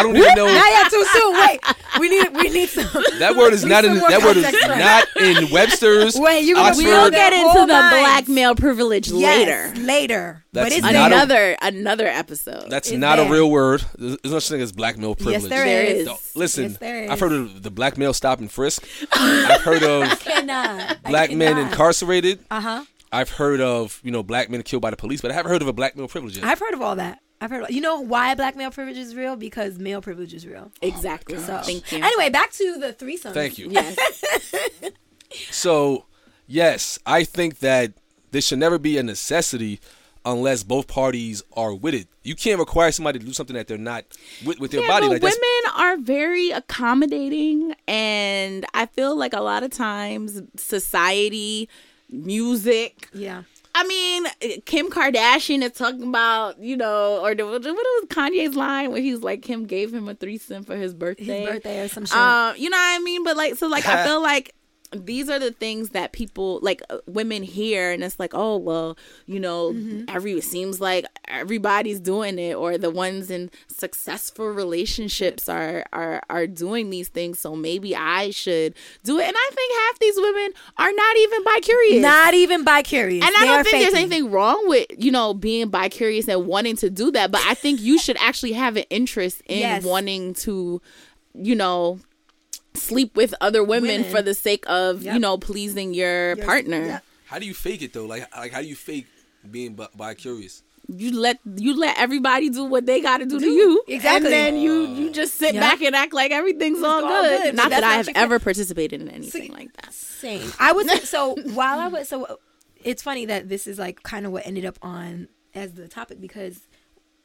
Speaker 1: don't even know.
Speaker 2: Not yet too soon. Wait, we need we need some.
Speaker 1: That word is not in that word is
Speaker 2: context.
Speaker 1: not in Webster's.
Speaker 2: Wait, you
Speaker 1: Oxford.
Speaker 3: We'll get into the
Speaker 2: on.
Speaker 3: black male privilege
Speaker 2: Yes,
Speaker 3: later.
Speaker 2: later.
Speaker 1: That's
Speaker 2: but it's
Speaker 1: not
Speaker 2: there.
Speaker 1: a-
Speaker 3: Another another episode.
Speaker 1: That's
Speaker 2: It's
Speaker 1: not a real word. There's no such thing as black male privilege.
Speaker 2: Yes, there
Speaker 3: There
Speaker 2: is.
Speaker 3: is.
Speaker 1: Listen,
Speaker 2: Yes, there
Speaker 1: I've heard of the black male stop and frisk. I've heard of
Speaker 2: Cannot.
Speaker 1: black men incarcerated.
Speaker 2: Uh huh.
Speaker 1: I've heard of you know black men killed by the police, but I haven't heard of a black male privilege. Yet.
Speaker 2: I've heard of all that. I've heard. You know why black male privilege is real? Because male privilege is real.
Speaker 3: exactly.
Speaker 2: So
Speaker 3: Thank you.
Speaker 2: Anyway, back to the threesome.
Speaker 1: Thank you.
Speaker 3: yes.
Speaker 1: So, yes, I think that this should never be a necessity unless both parties are with it. You can't require somebody to do something that they're not with with their
Speaker 3: Yeah,
Speaker 1: body.
Speaker 3: but
Speaker 1: Like that's
Speaker 3: women are very accommodating, and I feel like a lot of times society, music.
Speaker 2: Yeah.
Speaker 3: I mean, Kim Kardashian is talking about, you know, or the, what was Kanye's line where he's like, Kim gave him a threesome for his birthday.
Speaker 2: His birthday or some shit.
Speaker 3: Um, you know what I mean? But like, so like, I feel like these are the things that people like uh, women hear and it's like oh well you know
Speaker 2: Mm-hmm.
Speaker 3: every it seems like everybody's doing it or the ones in successful relationships are are are doing these things so maybe i should do it and i think half these women are not even bi curious
Speaker 2: Not even bi curious.
Speaker 3: and I don't think there's anything wrong with, you know, being bi curious and wanting to do that. But I think you should actually have an interest in
Speaker 2: Yes.
Speaker 3: wanting to, you know, sleep with other women,
Speaker 2: Women.
Speaker 3: for the sake of, you know, pleasing your
Speaker 2: Your-
Speaker 3: partner.
Speaker 2: yeah.
Speaker 1: How do you fake it though? Like like how do you fake being bi- bi curious?
Speaker 3: You let you let everybody do what they got to do, to you,
Speaker 2: Exactly.
Speaker 3: and then you you just sit
Speaker 2: Yeah.
Speaker 3: back and act like everything's all,
Speaker 2: all
Speaker 3: good.
Speaker 2: good,
Speaker 3: Not
Speaker 2: but
Speaker 3: that I have
Speaker 2: your
Speaker 3: ever participated in anything
Speaker 2: See-
Speaker 3: like that.
Speaker 2: Same. I was so while I was so it's funny that this is like kind of what ended up on as the topic because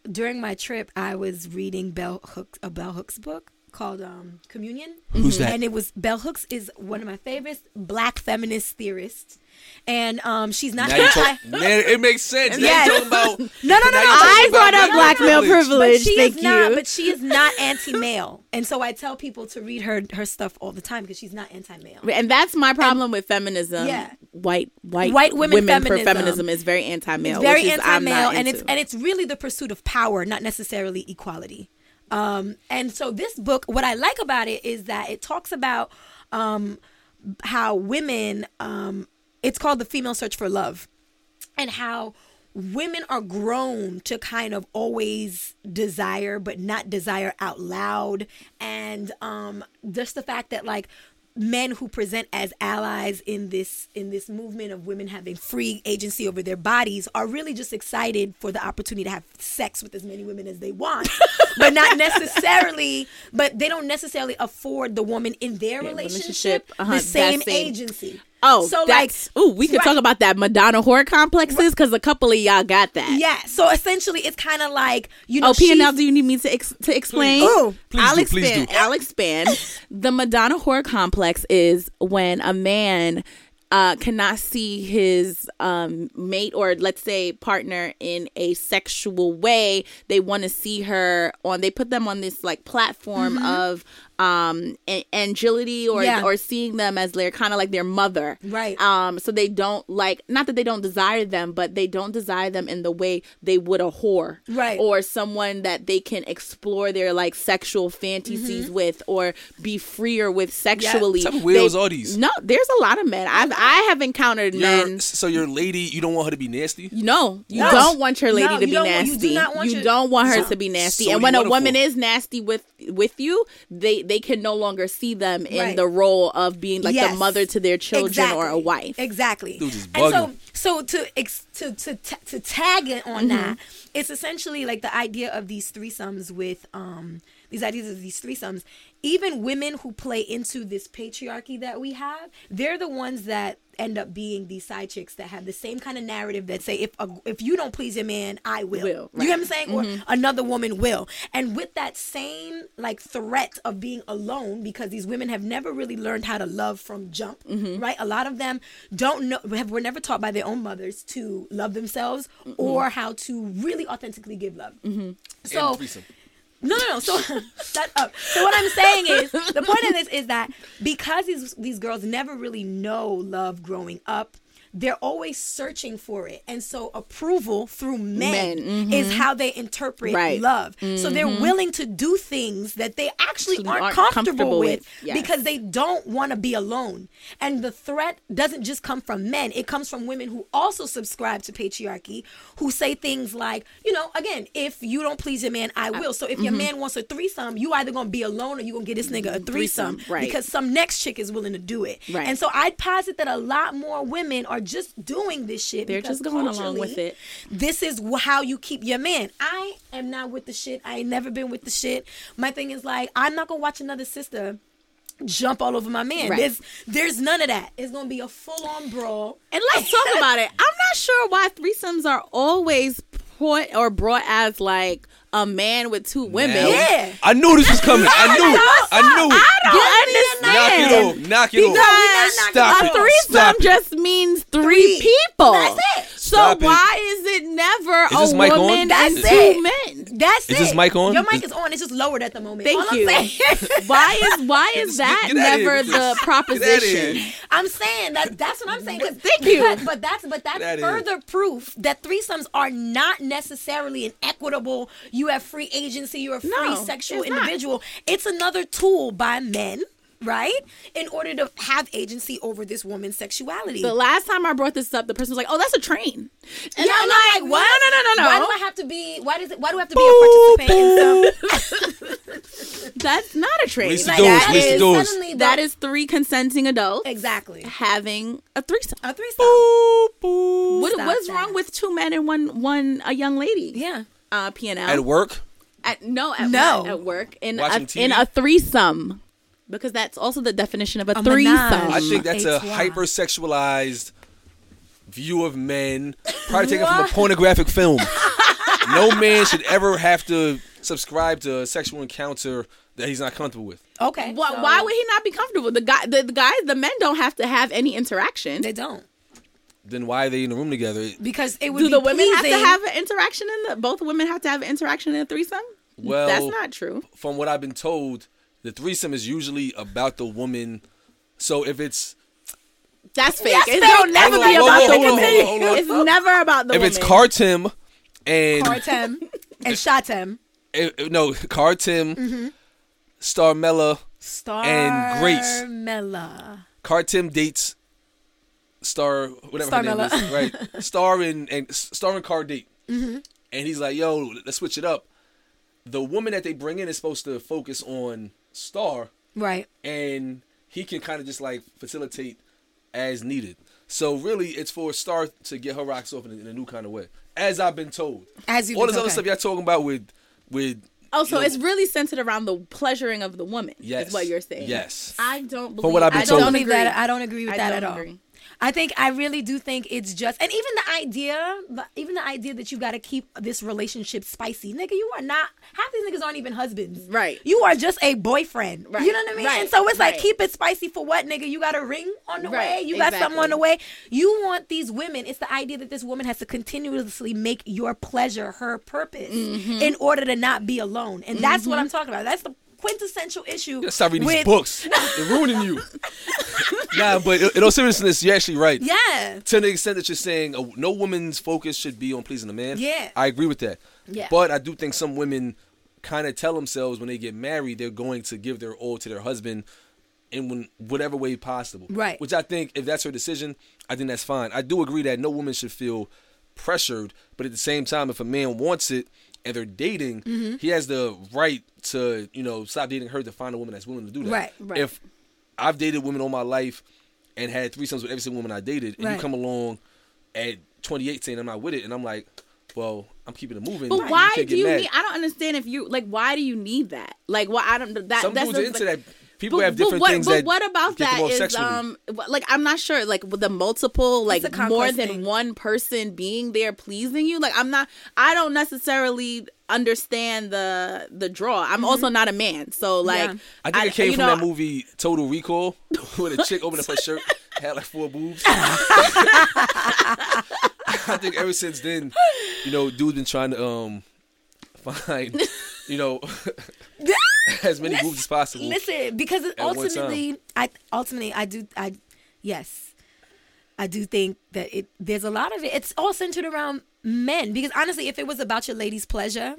Speaker 2: during my trip I was reading Bell Hooks a Bell Hooks book called um, Communion.
Speaker 1: Who's that?
Speaker 2: And it was Bell Hooks is one of my favorites black feminist theorists. And um, she's not.
Speaker 1: Now talk, man, it makes sense. Now
Speaker 2: Yes.
Speaker 1: talking about
Speaker 2: no, no, no, no. I
Speaker 3: brought up black male privilege.
Speaker 2: but she
Speaker 3: Thank
Speaker 2: is not.
Speaker 3: you.
Speaker 2: But she is not anti-male, and so I tell people to read her her stuff all the time because she's not anti-male.
Speaker 3: And that's my problem with feminism.
Speaker 2: Yeah.
Speaker 3: White white
Speaker 2: White women
Speaker 3: for
Speaker 2: feminism.
Speaker 3: feminism is very anti-male.
Speaker 2: It's very
Speaker 3: which is I'm not
Speaker 2: anti-male, and it's and it's really the pursuit of power, not necessarily equality. Um, and so this book, what I like about it is that it talks about um, how women. Um, it's called the female search for love, and how women are grown to kind of always desire but not desire out loud and um just the fact that like men who present as allies in this in this movement of women having free agency over their bodies are really just excited for the opportunity to have sex with as many women as they want. But not necessarily but they don't necessarily afford the woman in their
Speaker 3: Yeah,
Speaker 2: relationship,
Speaker 3: relationship, uh-huh,
Speaker 2: the same,
Speaker 3: same-
Speaker 2: agency
Speaker 3: Oh,
Speaker 2: so like
Speaker 3: that's, ooh, we could
Speaker 2: right.
Speaker 3: talk about that Madonna whore complexes because a couple of y'all got that.
Speaker 2: yeah so essentially it's kind of like you know
Speaker 3: Oh, P and L, do you need me to ex- to explain?
Speaker 2: Ooh.
Speaker 1: Please
Speaker 3: I'll
Speaker 1: do, please
Speaker 3: expand.
Speaker 1: do.
Speaker 3: I'll expand. the Madonna whore complex is when a man uh, cannot see his um, mate or let's say partner in a sexual way. They want to see her on. They put them on this like platform of um agility or.
Speaker 2: Yeah.
Speaker 3: or seeing them as they're kind of like their mother
Speaker 2: Right.
Speaker 3: um so they don't like not that they don't desire them but they don't desire them in the way they would a whore
Speaker 2: Right.
Speaker 3: or someone that they can explore their like sexual fantasies
Speaker 2: Mm-hmm.
Speaker 3: with or be freer with sexually
Speaker 1: type of
Speaker 3: They-
Speaker 1: are these?
Speaker 3: no there's a lot of men i've i have encountered
Speaker 1: Your,
Speaker 3: men
Speaker 1: so your lady, you don't want her to be nasty.
Speaker 3: no, you
Speaker 2: No.
Speaker 3: don't want your lady
Speaker 2: No,
Speaker 3: to
Speaker 2: you
Speaker 3: be
Speaker 2: want- you do not want your-
Speaker 3: don't want her
Speaker 1: So-
Speaker 3: to be nasty.
Speaker 1: so
Speaker 3: and
Speaker 1: you
Speaker 3: when a woman is nasty with with you, they they can no longer see them in
Speaker 2: Right.
Speaker 3: the role of being like the mother to their children or a wife.
Speaker 2: Exactly.
Speaker 1: Dude,
Speaker 2: and so, so to to to to tag it on
Speaker 3: Mm-hmm.
Speaker 2: that, it's essentially like the idea of these threesomes with um these ideas of these threesomes. Even women who play into this patriarchy that we have, they're the ones that end up being these side chicks that have the same kind of narrative that say if a, if you don't please your man, I will.
Speaker 3: Will,
Speaker 2: You know what I'm
Speaker 3: right.
Speaker 2: saying? Or mm-hmm. another woman will. And with that same like threat of being alone, because these women have never really learned how to love from jump, mm-hmm. right? A lot of them don't know have were never taught by their own mothers to love themselves or how to really authentically give love. Mm-hmm. So
Speaker 1: And threesome.
Speaker 2: No, no, no. So shut up. So what I'm saying is the point of this is that because these these girls never really know love growing up, they're always searching for it, and so approval through men,
Speaker 3: Men, mm-hmm.
Speaker 2: is how they interpret
Speaker 3: Right. Mm-hmm.
Speaker 2: love. So they're mm-hmm. willing to do things that they actually aren't,
Speaker 3: aren't
Speaker 2: comfortable,
Speaker 3: comfortable
Speaker 2: with,
Speaker 3: with, yes.
Speaker 2: because they don't want to be alone. And the threat doesn't just come from men; it comes from women who also subscribe to patriarchy, who say things like, you know, again, if you don't please your man, I uh, will. So if your mm-hmm. man wants a threesome, you either gonna be alone or you gonna get this nigga a threesome,
Speaker 3: Threesome, right.
Speaker 2: because some next chick is willing to do it.
Speaker 3: Right.
Speaker 2: And so I'd posit that a lot more women are just doing this shit.
Speaker 3: They're just going along with it.
Speaker 2: This is how you keep your man. I am not with the shit. I ain't never been with the shit. My thing is like, I'm not gonna watch another sister jump all over my man.
Speaker 3: Right.
Speaker 2: There's there's none of that. It's gonna be a full on brawl.
Speaker 3: And let's talk about it. I'm not sure why threesomes are always put or brought as like a man with two women.
Speaker 1: Now-
Speaker 2: Yeah.
Speaker 1: I knew this was coming. I knew it. I knew it.
Speaker 3: I You
Speaker 1: Knock
Speaker 3: understand?
Speaker 1: it off. Knock it
Speaker 2: Because-
Speaker 1: off.
Speaker 2: not
Speaker 1: Stop
Speaker 3: a
Speaker 1: it.
Speaker 3: threesome
Speaker 1: Stop it.
Speaker 3: just means three,
Speaker 2: Three.
Speaker 3: people.
Speaker 2: That's it.
Speaker 3: So
Speaker 1: Stop it.
Speaker 3: why is it never
Speaker 1: Is this
Speaker 3: a
Speaker 1: mic on?
Speaker 3: woman
Speaker 2: That's
Speaker 3: and
Speaker 2: it.
Speaker 3: two men?
Speaker 2: That's
Speaker 1: Is
Speaker 2: it.
Speaker 1: this mic on?
Speaker 2: Your mic
Speaker 1: Is-
Speaker 2: is on. It's just lowered at the moment.
Speaker 3: Thank
Speaker 2: All I'm
Speaker 3: you.
Speaker 2: saying-
Speaker 3: Why is why is that
Speaker 1: get outta
Speaker 3: never
Speaker 1: here.
Speaker 3: the
Speaker 1: Get
Speaker 3: proposition?
Speaker 2: I'm saying that that's what I'm saying. 'cause-
Speaker 3: Thank you.
Speaker 2: because- But that's but that's
Speaker 1: That is.
Speaker 2: further proof that threesomes are not necessarily an equitable. You have free agency. You're a free
Speaker 3: No,
Speaker 2: sexual
Speaker 3: it's not.
Speaker 2: individual. It's another tool by men, right, in order to have agency over this woman's sexuality.
Speaker 3: The last time I brought this up, the person was like, "Oh, that's a train." And
Speaker 2: yeah,
Speaker 3: I'm
Speaker 2: I'm
Speaker 3: like,
Speaker 2: what?
Speaker 3: No, no, no, no,
Speaker 2: Why do I have to be? Why does it? Why do I have to be a participant in some?
Speaker 3: That's not a train. Like,
Speaker 1: doors,
Speaker 3: that
Speaker 1: release the
Speaker 3: is-
Speaker 1: doors.
Speaker 2: Suddenly the-
Speaker 3: That is three consenting adults
Speaker 2: exactly
Speaker 3: having a threesome.
Speaker 2: a threesome.
Speaker 1: Boop, boop.
Speaker 3: What, what's
Speaker 2: that.
Speaker 3: wrong with two men and one one a young lady?
Speaker 2: Yeah.
Speaker 3: Uh, P and L
Speaker 1: At work,
Speaker 3: At no, at
Speaker 2: No.
Speaker 3: work, at work in a,
Speaker 1: Watching
Speaker 3: in a threesome, because that's also the definition of a,
Speaker 2: A
Speaker 3: threesome.
Speaker 2: menage.
Speaker 1: I think that's a
Speaker 2: It's why.
Speaker 1: hypersexualized view of men, probably taken from a pornographic film. no man should ever have to subscribe to a sexual encounter that he's not comfortable with.
Speaker 2: Okay.
Speaker 3: Why,
Speaker 2: so-
Speaker 3: why would he not be comfortable? The guy, the, the guys, the men don't have to have any interaction.
Speaker 2: they don't?
Speaker 1: Then why are they in the room together?
Speaker 2: Because it would
Speaker 3: Do
Speaker 2: be
Speaker 3: the women have to have an interaction in the? Both women have to have an interaction in a threesome.
Speaker 1: Well,
Speaker 3: that's not true.
Speaker 1: From what I've been told, the threesome is usually about the woman. So if it's
Speaker 3: That's fake.
Speaker 2: That's
Speaker 3: it
Speaker 2: fake.
Speaker 3: don't never
Speaker 2: That's
Speaker 3: be about the
Speaker 1: on, hold on,
Speaker 3: woman. It's never about the
Speaker 1: if
Speaker 3: woman.
Speaker 1: it's Cartim and
Speaker 2: Cartem and Shatem.
Speaker 1: eh, eh, no Cartim,
Speaker 2: Mm-hmm.
Speaker 1: Starmella,
Speaker 2: Star
Speaker 1: And Grace.
Speaker 2: Mella.
Speaker 1: Cartim dates Star whatever her name is, right? Star and and Star and Car date,
Speaker 2: Mm-hmm.
Speaker 1: and he's like, "Yo, let's switch it up." The woman that they bring in is supposed to focus on Star,
Speaker 2: Right.
Speaker 1: and he can kind of just like facilitate as needed. So really, it's for a Star to get her rocks off in a, in a new kind of way, as I've been told.
Speaker 2: As you've
Speaker 1: all
Speaker 2: been
Speaker 1: this other stuff y'all talking about with with
Speaker 3: oh, so
Speaker 1: you know,
Speaker 3: it's really centered around the pleasuring of the woman.
Speaker 1: Yes.
Speaker 3: is what you're saying.
Speaker 1: Yes.
Speaker 3: I don't believe.
Speaker 1: From what I've been
Speaker 3: I
Speaker 1: told.
Speaker 3: don't agree.
Speaker 2: that. I don't agree with
Speaker 3: I
Speaker 2: that
Speaker 3: don't
Speaker 2: at all. I think I really do think it's just, and even the idea, even the idea that you got to keep this relationship spicy, nigga. You are not half these niggas aren't even husbands,
Speaker 3: Right.
Speaker 2: You are just a boyfriend,
Speaker 3: Right.
Speaker 2: You know what I mean?
Speaker 3: Right.
Speaker 2: And so it's like keep it spicy for what, nigga? You got a ring on the
Speaker 3: Right.
Speaker 2: way, you got something on the way. You want these women. It's the idea that this woman has to continuously make your pleasure her purpose
Speaker 3: Mm-hmm.
Speaker 2: in order to not be alone, and that's what I'm talking about. That's the quintessential issue.
Speaker 1: gotta stop reading these books. They're ruining you. nah, but in in all seriousness, you're actually right.
Speaker 2: Yeah.
Speaker 1: To the extent that you're saying uh, no woman's focus should be on pleasing a man.
Speaker 2: Yeah.
Speaker 1: I agree with that.
Speaker 2: Yeah.
Speaker 1: But I do think some women kind of tell themselves when they get married they're going to give their all to their husband in when, whatever way possible.
Speaker 2: Right.
Speaker 1: Which I think if that's her decision, I think that's fine. I do agree that no woman should feel pressured, but at the same time, if a man wants it and they're dating,
Speaker 2: Mm-hmm.
Speaker 1: he has the right to you know stop dating her to find a woman that's willing to do that.
Speaker 2: Right,
Speaker 3: right.
Speaker 1: If I've dated women all my life and had threesomes with every single woman I dated, and
Speaker 2: Right.
Speaker 1: you come along at 28 saying I'm not with it, and I'm like, well, I'm keeping it moving.
Speaker 3: But why do you
Speaker 1: mad.
Speaker 3: need? I don't understand if you like. Why do you need that? Like, why I don't. That
Speaker 1: Some
Speaker 3: that's
Speaker 1: dudes are into
Speaker 3: like-
Speaker 1: that. People
Speaker 3: but,
Speaker 1: have different
Speaker 3: what,
Speaker 1: things
Speaker 3: but
Speaker 1: that.
Speaker 3: what about
Speaker 1: get them
Speaker 3: that
Speaker 1: off
Speaker 3: is
Speaker 1: sexually.
Speaker 3: um like I'm not sure like with the multiple like more than
Speaker 2: thing.
Speaker 3: one person being there pleasing you like I'm not I don't necessarily understand the the draw I'm also not a man so like
Speaker 2: Yeah.
Speaker 1: I think it came
Speaker 3: you
Speaker 1: from
Speaker 3: know,
Speaker 1: that movie Total Recall, where the chick opened up her shirt, had like four boobs. I think ever since then, you know, dude's been trying to um find, you know, as many boobs as possible.
Speaker 2: Listen, because it
Speaker 1: At one
Speaker 2: ultimately, I ultimately I do I yes, I do think that it there's a lot of it. It's all centered around men because honestly, if it was about your lady's pleasure,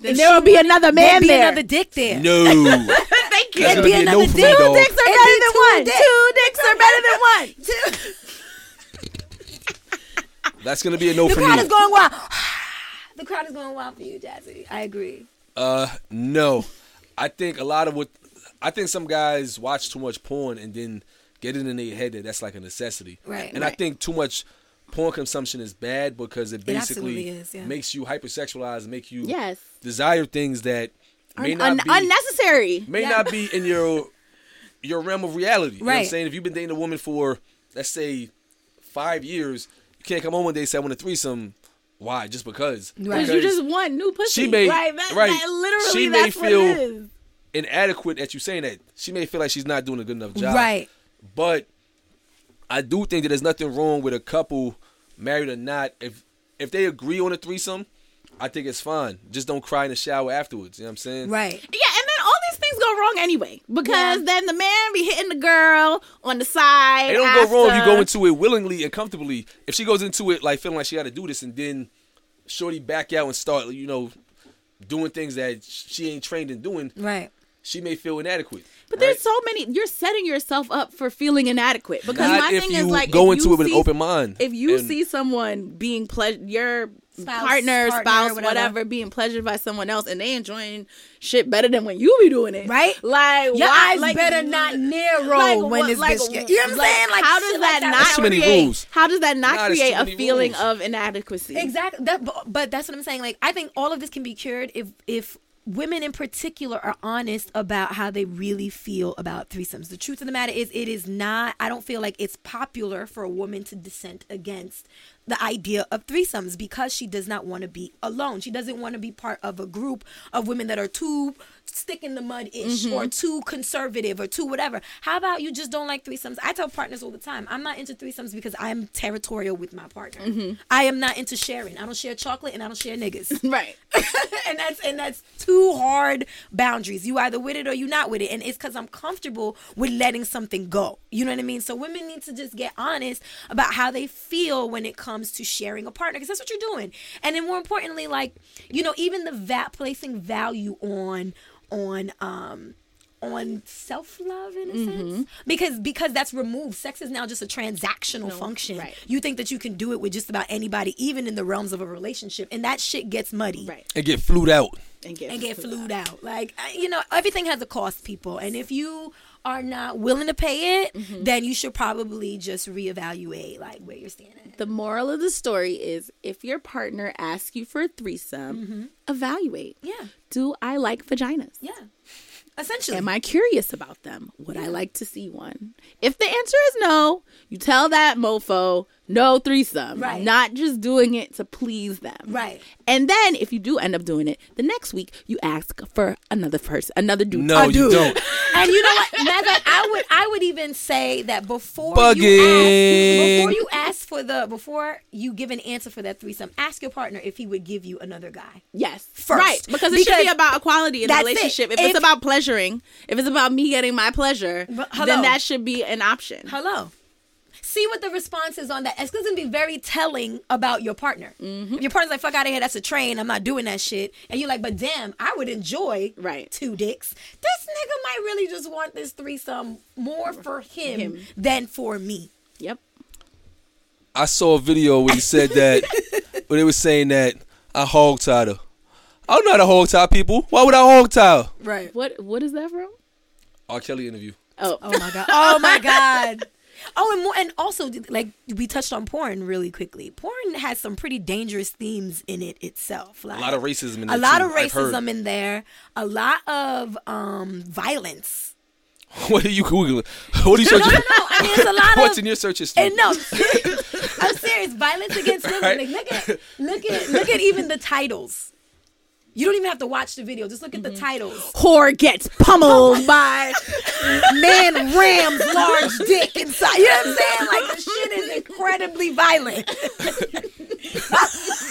Speaker 3: then there will be another man
Speaker 2: there'd be another dick there.
Speaker 1: No,
Speaker 3: thank you
Speaker 1: That's
Speaker 2: There'd be
Speaker 1: be a no
Speaker 2: another
Speaker 1: me,
Speaker 2: dick.
Speaker 1: dog.
Speaker 3: dicks are better than one
Speaker 2: dicks.
Speaker 3: two dicks are better than one Two.
Speaker 1: that's gonna be a no
Speaker 2: The
Speaker 1: for
Speaker 2: crowd is going wild. the crowd is going wild for you, Jazzy. I agree.
Speaker 1: Uh, no. I think a lot of what I think some guys watch too much porn and then get it in their head that that's like a necessity.
Speaker 2: Right.
Speaker 1: And I think too much porn consumption is bad because it
Speaker 2: It
Speaker 1: basically
Speaker 2: absolutely is, yeah.
Speaker 1: makes you hypersexualized, make you
Speaker 3: Yes.
Speaker 1: desire things that may
Speaker 3: Un-
Speaker 1: not
Speaker 3: un-
Speaker 1: be
Speaker 3: unnecessary
Speaker 1: may
Speaker 2: Yeah.
Speaker 1: not be in your your realm of reality. You know what I'm saying? If you've been dating a woman for let's say five years, you can't come home one day and say I want a threesome. Why? Just because.
Speaker 2: Right.
Speaker 3: because you just want new pussy
Speaker 1: She may-
Speaker 3: right that,
Speaker 1: right.
Speaker 3: that literally
Speaker 1: She may
Speaker 3: that's what
Speaker 1: feel-
Speaker 3: it is
Speaker 1: inadequate at you saying that. She may feel like she's not doing a good enough job.
Speaker 2: Right.
Speaker 1: But I do think that there's nothing wrong with a couple, married or not, if if they agree on a threesome, I think it's fine. Just don't cry in the shower afterwards. You know what I'm saying?
Speaker 2: Right.
Speaker 3: Yeah, and then all these things go wrong anyway because
Speaker 2: Yeah.
Speaker 3: then the man be hitting the girl on the side.
Speaker 1: It don't go wrong if you go into it willingly and comfortably. If she goes into it like feeling like she got to do this, and then shorty back out and start, you know, doing things that she ain't trained in doing,
Speaker 2: Right.
Speaker 1: she may feel inadequate.
Speaker 3: But
Speaker 1: right?
Speaker 3: there's so many. You're setting yourself up for feeling inadequate because
Speaker 1: Not
Speaker 3: my
Speaker 1: if
Speaker 3: thing
Speaker 1: you
Speaker 3: is like
Speaker 1: go
Speaker 3: if
Speaker 1: into
Speaker 3: you
Speaker 1: it with an open mind.
Speaker 3: If you see someone being pleasure, your
Speaker 2: Spouse,
Speaker 3: partner,
Speaker 2: partner,
Speaker 3: spouse,
Speaker 2: whatever.
Speaker 3: whatever. being pleasured by someone else, and they enjoying shit better than when you be doing it,
Speaker 2: Right?
Speaker 3: Like
Speaker 2: Your
Speaker 3: why,
Speaker 2: eyes
Speaker 3: like,
Speaker 2: better not narrow
Speaker 3: like,
Speaker 2: when
Speaker 3: what-
Speaker 2: this
Speaker 3: like,
Speaker 2: bitch get. You know what I'm
Speaker 3: like,
Speaker 2: saying? Like
Speaker 3: how does
Speaker 2: like
Speaker 3: that not
Speaker 1: There's too many
Speaker 3: create?
Speaker 1: rules.
Speaker 3: How does that not
Speaker 1: Nah,
Speaker 3: create a feeling
Speaker 1: rules.
Speaker 3: of inadequacy?
Speaker 2: Exactly. That, but, but that's what I'm saying. Like, I think all of this can be cured if if women in particular are honest about how they really feel about threesomes. The truth of the matter is, it is not. I don't feel like it's popular for a woman to dissent against the idea of threesomes because she does not want to be alone. She doesn't want to be part of a group of women that are too stick in the mud ish or mm-hmm. too conservative or too whatever. How about you just don't like threesomes? I tell partners all the time, I'm not into threesomes because I'm territorial with my partner. Mm-hmm. I am not into sharing. I don't share chocolate and I don't share niggas.
Speaker 3: right.
Speaker 2: and that's and that's two hard boundaries. You either with it or you not with it. And it's because I'm comfortable with letting something go. You know what I mean? So women need to just get honest about how they feel when it comes to sharing a partner, because that's what you're doing. And then more importantly, like you know, even the va- placing value on on um on self-love in a
Speaker 3: Mm-hmm.
Speaker 2: sense because because that's removed sex is now just a transactional function
Speaker 3: right.
Speaker 2: you think that you can do it with just about anybody even in the realms of a relationship and that shit gets muddy
Speaker 3: Right.
Speaker 1: and get flued out.
Speaker 3: And get,
Speaker 2: and get flued out. Like you know, everything has a cost, people, and if you are not willing to pay it,
Speaker 3: Mm-hmm.
Speaker 2: then you should probably just reevaluate like where you're standing.
Speaker 3: The moral of the story is if your partner asks you for a threesome, evaluate.
Speaker 2: Yeah,
Speaker 3: Do I like vaginas?
Speaker 2: yeah. Essentially,
Speaker 3: Am I curious about them? Would I like to see one? If the answer is no, you tell that mofo no threesome.
Speaker 2: Right.
Speaker 3: Not just doing it to please them.
Speaker 2: Right.
Speaker 3: And then if you do end up doing it, the next week you ask for another person, another dude.
Speaker 1: No,
Speaker 3: A
Speaker 1: you
Speaker 3: dude.
Speaker 1: don't.
Speaker 2: and you know what? Matter of fact, I would I would even say that before
Speaker 1: Bugging.
Speaker 2: you ask before you ask for the before you give an answer for that threesome, ask your partner if he would give you another guy.
Speaker 3: Yes.
Speaker 2: First.
Speaker 3: Right. Because it should be about equality in the
Speaker 2: that's it.
Speaker 3: relationship. If,
Speaker 2: If-
Speaker 3: it's about pleasuring, if it's about me getting my pleasure,
Speaker 2: But hello.
Speaker 3: then that should be an option.
Speaker 2: Hello. See what the response is on that. It's going to be very telling about your partner.
Speaker 3: Mm-hmm.
Speaker 2: Your partner's like, fuck out of here, that's a train. I'm not doing that shit. And you're like, but damn, I would enjoy
Speaker 3: Right.
Speaker 2: two dicks. This nigga might really just want this threesome more for him,
Speaker 3: Him.
Speaker 2: than for me.
Speaker 3: Yep.
Speaker 1: I saw a video where he said that, where they were saying that I hog tied her. I'm not a hog tie people. Why would I hog tie her?
Speaker 2: Right.
Speaker 3: What what is that from?
Speaker 1: R. Kelly interview.
Speaker 3: Oh.
Speaker 2: Oh my god. Oh my god. Oh, and more, and also like we touched on porn really quickly. Porn has some pretty dangerous themes in it itself. Like
Speaker 1: A lot of racism in
Speaker 2: a lot
Speaker 1: too,
Speaker 2: of racism in there. A lot of um violence.
Speaker 1: What are you googling? What are you searching?
Speaker 2: No, no, no. I mean, it's a lot
Speaker 1: What's
Speaker 2: of.
Speaker 1: in your search history?
Speaker 2: And no, I'm serious. Violence against women.
Speaker 1: Right.
Speaker 2: Like, look at, look at, look at even the titles. You don't even have to watch the video. Just look at the mm-hmm. titles.
Speaker 3: Whore gets pummeled by
Speaker 2: Man rams large dick inside. You know what I'm saying? Like the shit is incredibly violent.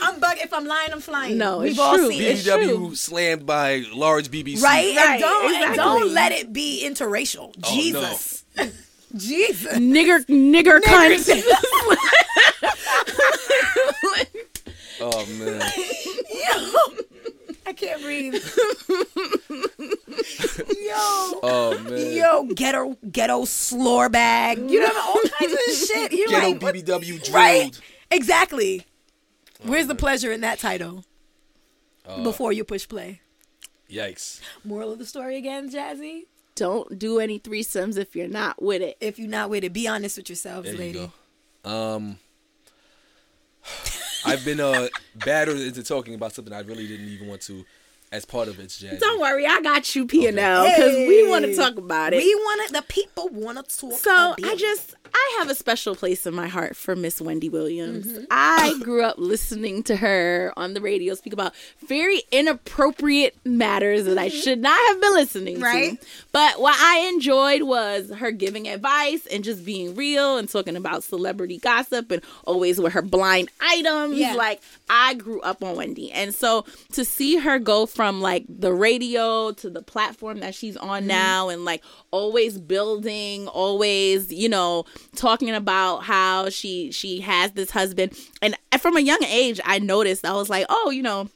Speaker 2: I'm bugging. If I'm lying, I'm flying.
Speaker 3: No,
Speaker 2: we've
Speaker 3: it's
Speaker 2: all
Speaker 3: true.
Speaker 2: seen it.
Speaker 1: BBW slammed by large BBC.
Speaker 2: right?
Speaker 3: Right,
Speaker 2: and don't and don't let it be interracial.
Speaker 1: Oh,
Speaker 2: Jesus, Jesus.
Speaker 3: nigger nigger cunt.
Speaker 1: Oh man.
Speaker 2: Yo, I can't breathe. Yo.
Speaker 1: Oh man.
Speaker 2: Yo, ghetto, ghetto slore bag. You know, all kinds of shit. You're
Speaker 1: Ghetto
Speaker 2: like,
Speaker 1: BBW drilled.
Speaker 2: right? Exactly. Where's the pleasure in that title? Before you push play.
Speaker 1: Yikes.
Speaker 2: Moral of the story again, Jazzy.
Speaker 3: Don't do any threesomes if you're not with it.
Speaker 2: If you're not with it, be honest with yourselves,
Speaker 1: There
Speaker 2: lady.
Speaker 1: you go. Um, I've been uh battered into talking about something I really didn't even want to, as part of its jazz.
Speaker 3: Don't worry, I got you, P and L, because we want to talk about it.
Speaker 2: We want to. The people want to talk.
Speaker 3: so
Speaker 2: about
Speaker 3: I just I have a special place in my heart for Miss Wendy Williams. Mm-hmm. I grew up listening to her on the radio speak about very inappropriate matters that I mm-hmm. should not have been listening
Speaker 2: Right.
Speaker 3: to. But what I enjoyed was her giving advice and just being real and talking about celebrity gossip and always with her blind items.
Speaker 2: Yeah.
Speaker 3: Like I grew up on Wendy. And so to see her go from like the radio to the platform that she's on mm-hmm. now and like always building, always, you know, talking about how she she has this husband. And from a young age I noticed I was like, "Oh, you know,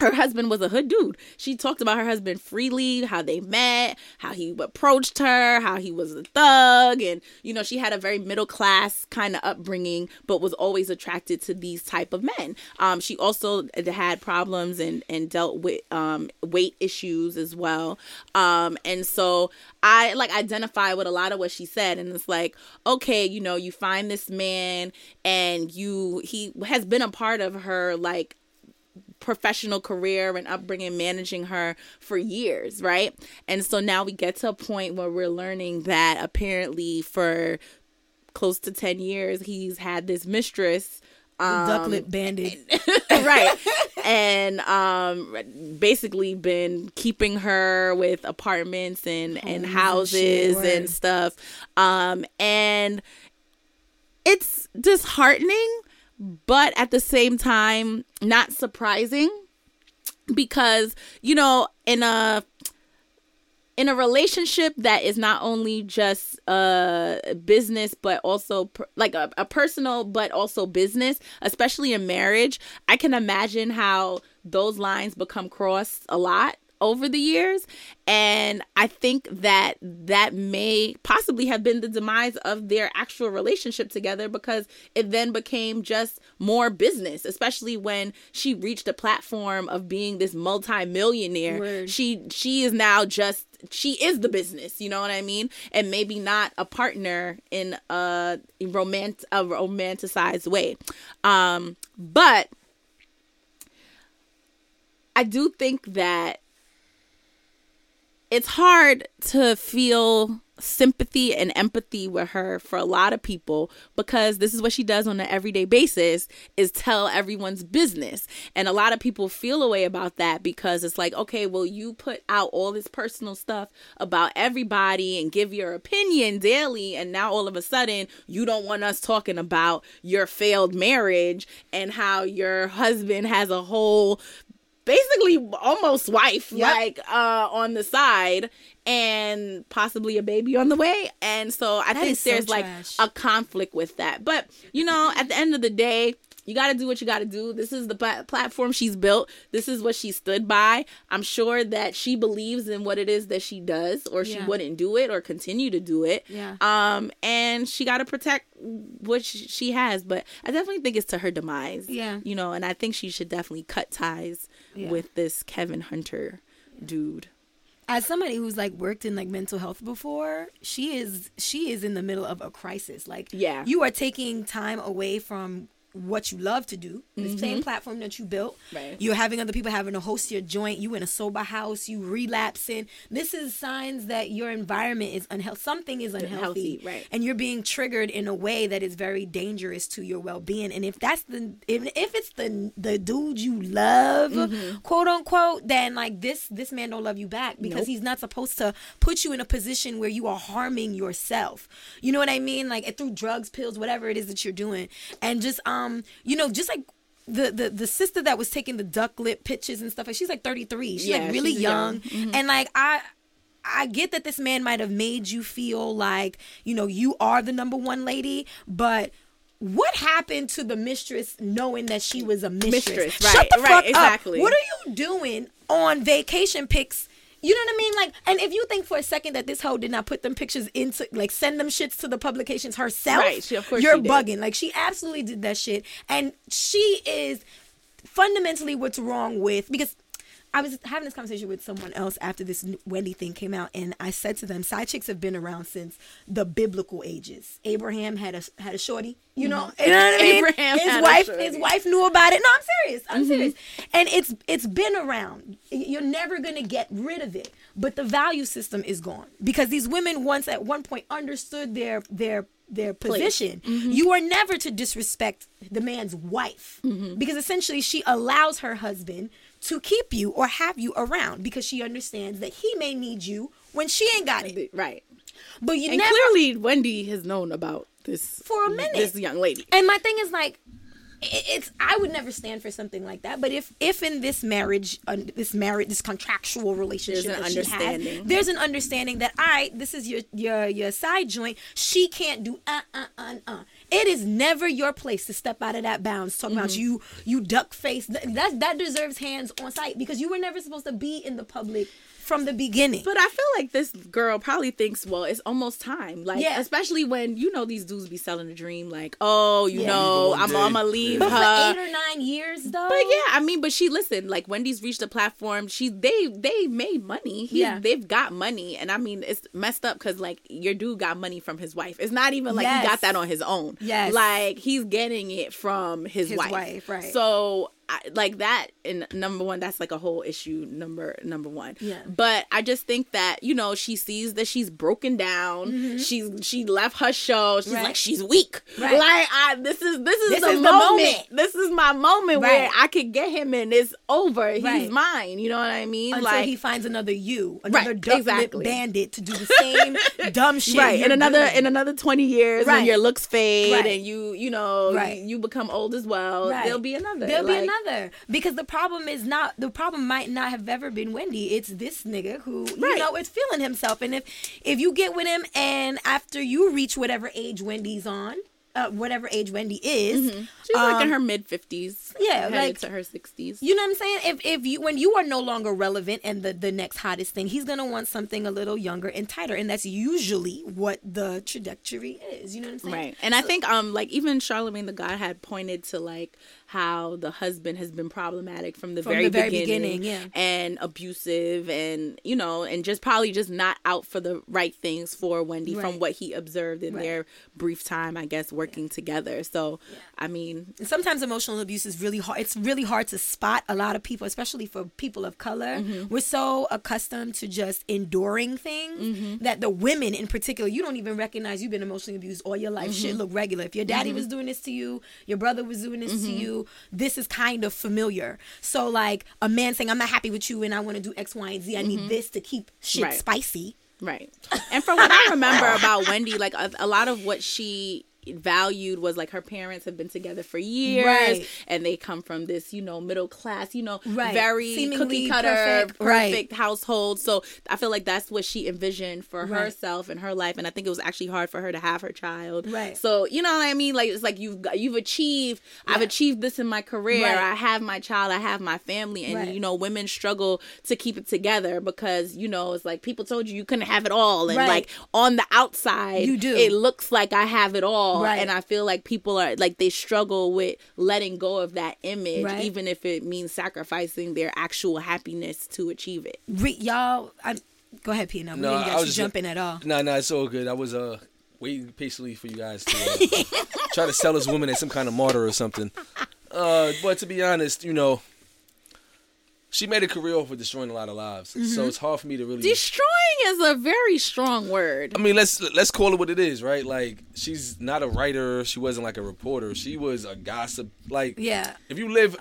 Speaker 3: her husband was a hood dude. She talked about her husband freely, how they met, how he approached her, how he was a thug, and you know she had a very middle class kind of upbringing, but was always attracted to these type of men. Um, she also had problems and and dealt with um weight issues as well. Um, and so I like identify with a lot of what she said, and it's like okay, you know, you find this man, and you he has been a part of her like professional career and upbringing managing her for years, right? And so now we get to a point where we're learning that apparently for close to 10 years he's had this mistress um,
Speaker 2: Duck lip bandit.
Speaker 3: right and um basically been keeping her with apartments and and
Speaker 2: and
Speaker 3: houses
Speaker 2: shit,
Speaker 3: and stuff um and it's disheartening but at the same time not surprising because you know in a in a relationship that is not only just uh business but also per, like a, a personal but also business especially in marriage i can imagine how those lines become crossed a lot over the years. And i think that that may possibly have been the demise of their actual relationship together because it then became just more business especially when she reached a platform of being this multi-millionaire.
Speaker 2: Word.
Speaker 3: she she is now just she is the business you know what i mean? And maybe not a partner in a romant a romanticized way. Um but i do think that it's hard to feel sympathy and empathy with her for a lot of people because this is what she does on an everyday basis is tell everyone's business. And a lot of people feel a way about that because it's like okay well you put out all this personal stuff about everybody and give your opinion daily. And now all of a sudden you don't want us talking about your failed marriage and how your husband has a whole basically almost wife
Speaker 2: Yep.
Speaker 3: like uh on the side and possibly a baby on the way. And so i think
Speaker 2: is so
Speaker 3: there's like a conflict with that. But you know at the end of the day you got to do what you got to do this is the pla- platform she's built this is what she stood by i'm sure that she believes in what it is that she does or she
Speaker 2: Yeah.
Speaker 3: wouldn't do it or continue to do it
Speaker 2: Yeah.
Speaker 3: um and she got to protect what sh- she has but i definitely think it's to her demise
Speaker 2: Yeah.
Speaker 3: you know and i think she should definitely cut ties
Speaker 2: Yeah.
Speaker 3: with this kevin hunter dude
Speaker 2: as somebody who's like worked in like mental health before she is she is in the middle of a crisis like
Speaker 3: Yeah.
Speaker 2: you are taking time away from what you love to do the same platform that you built
Speaker 3: Mm-hmm. Right.
Speaker 2: you're having other people having to host your joint you in a sober house you relapsing this is signs that your environment is unhealthy something is unhealthy
Speaker 3: Unhealthy, right.
Speaker 2: and you're being triggered in a way that is very dangerous to your well-being and if that's the if, if it's the the dude you love
Speaker 3: Mm-hmm.
Speaker 2: quote unquote then like this this man don't love you back because
Speaker 3: Nope.
Speaker 2: he's not supposed to put you in a position where you are harming yourself you know what i mean like through drugs pills whatever it is that you're doing and just um Um, you know just like the, the the sister that was taking the duck lip pictures and stuff like she's like 33 she's
Speaker 3: Yeah,
Speaker 2: like really
Speaker 3: she's
Speaker 2: young,
Speaker 3: young. Mm-hmm.
Speaker 2: and like i I get that this man might have made you feel like, you know, you are the number one lady, but what happened to the mistress knowing that she was a mistress?
Speaker 3: Mistress,
Speaker 2: Shut
Speaker 3: right,
Speaker 2: the
Speaker 3: right,
Speaker 2: fuck
Speaker 3: exactly.
Speaker 2: up. What are you doing on vacation pics? You know what I mean? Like, and if you think for a second that this hoe did not put them pictures into, like, send them shits to the publications herself,
Speaker 3: Right, she- of course
Speaker 2: you're
Speaker 3: she did.
Speaker 2: bugging. Like, she absolutely did that shit, and she is fundamentally what's wrong with because I was having this conversation with someone else after this Wendy thing came out, and I said to them, "Side chicks have been around since the biblical ages. Abraham had a had a shorty, you know, you know what I mean.
Speaker 3: Mm-hmm. Abraham
Speaker 2: his wife, his wife knew about it. No, I'm serious. I'm
Speaker 3: Mm-hmm.
Speaker 2: serious, and it's it's been around. You're never gonna get rid of it, but the value system is gone because these women once at one point understood their their their position. You are never to disrespect the man's wife because essentially she allows her husband to keep you or have you around because she understands that he may need you when she ain't got it.
Speaker 3: Right.
Speaker 2: But you
Speaker 3: And
Speaker 2: never
Speaker 3: clearly, Wendy has known about this
Speaker 2: For a minute.
Speaker 3: This young lady.
Speaker 2: And my thing is like, i- it's I would never stand for something like that. But if if in this marriage, uh, this marriage, this contractual relationship,
Speaker 3: There's an
Speaker 2: that she has,
Speaker 3: understanding.
Speaker 2: there's an understanding that I this is your your your side joint. She can't do uh uh uh uh. It is never your place to step out of that bounds. Talk about
Speaker 3: Mm-hmm.
Speaker 2: you you duck face. That that deserves hands on sight because you were never supposed to be in the public from the beginning.
Speaker 3: But I feel like this girl probably thinks, well, it's almost time. Like,
Speaker 2: Yeah.
Speaker 3: especially when you know these dudes be selling a dream, like, oh, you
Speaker 2: Yeah.
Speaker 3: know,
Speaker 1: One
Speaker 3: I'm,
Speaker 1: day.
Speaker 3: I'm gonna leave
Speaker 2: but for
Speaker 3: her.
Speaker 2: eight or nine years though.
Speaker 3: But yeah, I mean, but she listened. Like Wendy's reached a platform. She they they made money. He-
Speaker 2: Yeah.
Speaker 3: they've got money, and I mean, it's messed up because like your dude got money from his wife. It's not even like he got that on his own.
Speaker 2: Yes.
Speaker 3: like he's getting it from his,
Speaker 2: His
Speaker 3: wife.
Speaker 2: wife, right.
Speaker 3: So. I, like that and number one that's like a whole issue number number one
Speaker 2: Yeah.
Speaker 3: but i just think that you know she sees that she's broken down she's she left her show she's
Speaker 2: Mm-hmm. Right.
Speaker 3: like she's weak
Speaker 2: Right.
Speaker 3: like I, this is this is
Speaker 2: This
Speaker 3: the,
Speaker 2: is the
Speaker 3: moment.
Speaker 2: moment.
Speaker 3: this is my moment where I could get him and it's over. He's
Speaker 2: Right.
Speaker 3: mine. You know what I mean?
Speaker 2: until
Speaker 3: like
Speaker 2: he finds another you, another
Speaker 3: Right, exactly.
Speaker 2: bandit to do the same dumb shit.
Speaker 3: right in another
Speaker 2: doing.
Speaker 3: in another 20 years
Speaker 2: Right.
Speaker 3: when your looks fade
Speaker 2: Right.
Speaker 3: and you you know
Speaker 2: Right.
Speaker 3: you, you become old as well
Speaker 2: Right.
Speaker 3: there'll be another
Speaker 2: There'll
Speaker 3: Like,
Speaker 2: be another because the problem is not the problem might not have ever been Wendy. It's this nigga who you
Speaker 3: Right.
Speaker 2: know is feeling himself, and if if you get with him and after you reach whatever age Wendy's on, uh, whatever age Wendy is,
Speaker 3: she's like in
Speaker 2: um,
Speaker 3: her mid 50s
Speaker 2: yeah, like-
Speaker 3: to her 60s
Speaker 2: You know what I'm saying? If if you when you are no longer relevant and the the next hottest thing, he's gonna want something a little younger and tighter, and that's usually what the trajectory is. You know what I'm saying?
Speaker 3: Right. And I think um like even Charlemagne the God had pointed to like how the husband has been problematic from the
Speaker 2: From
Speaker 3: very
Speaker 2: the very
Speaker 3: beginning,
Speaker 2: beginning, yeah.
Speaker 3: and abusive and you know and just probably just not out for the right things for Wendy from what he observed in
Speaker 2: Right.
Speaker 3: their brief time I guess working together. So I mean
Speaker 2: And sometimes emotional abuse is really hard. It's really hard to spot. A lot of people, especially for people of color,
Speaker 3: Mm-hmm.
Speaker 2: we're so accustomed to just enduring things
Speaker 3: Mm-hmm.
Speaker 2: that the women in particular, you don't even recognize you've been emotionally abused all your life.
Speaker 3: Mm-hmm.
Speaker 2: Shit look regular. If your daddy was doing this to you, your brother was doing this
Speaker 3: Mm-hmm.
Speaker 2: to you, this is kind of familiar. So like a man saying, "I'm not happy with you, and I want to do X, Y, and Z. I need this to keep shit
Speaker 3: Mm-hmm. Right.
Speaker 2: spicy."
Speaker 3: Right. And from what I remember about Wendy, like a, a lot of what she valued was like her parents have been together for years
Speaker 2: Right.
Speaker 3: and they come from this you know middle class you know
Speaker 2: Right.
Speaker 3: very
Speaker 2: Seemingly
Speaker 3: cookie cutter
Speaker 2: perfect.
Speaker 3: perfect,
Speaker 2: Right.
Speaker 3: household so i feel like that's what she envisioned for herself and her life and i think it was actually hard for her to have her child
Speaker 2: Right.
Speaker 3: so you know what i mean like it's like you've got, you've achieved i've achieved this in my career i have my child i have my family and you know women struggle to keep it together because you know it's like people told you you couldn't have it all and like on the outside
Speaker 2: You do.
Speaker 3: it looks like i have it all
Speaker 2: Right.
Speaker 3: and i feel like people are like they struggle with letting go of that image
Speaker 2: Right.
Speaker 3: even if it means sacrificing their actual happiness to achieve it
Speaker 2: Re- y'all, I, go ahead, Pino. We
Speaker 1: No,
Speaker 2: didn't
Speaker 1: I
Speaker 2: get
Speaker 1: was
Speaker 2: you
Speaker 1: just-
Speaker 2: jumping at all.
Speaker 1: Nah, nah, it's all good. I was uh waiting patiently for you guys to uh, try to sell this woman as some kind of martyr or something. Uh, but to be honest, you know, she made a career off of destroying a lot of lives.
Speaker 2: Mm-hmm.
Speaker 1: So it's hard for me to really.
Speaker 3: destroying is a very strong word
Speaker 1: I mean, let's let's call it what it is, right? Like she's not a writer. She wasn't like a reporter. She was a gossip. Like
Speaker 2: Yeah.
Speaker 1: if you live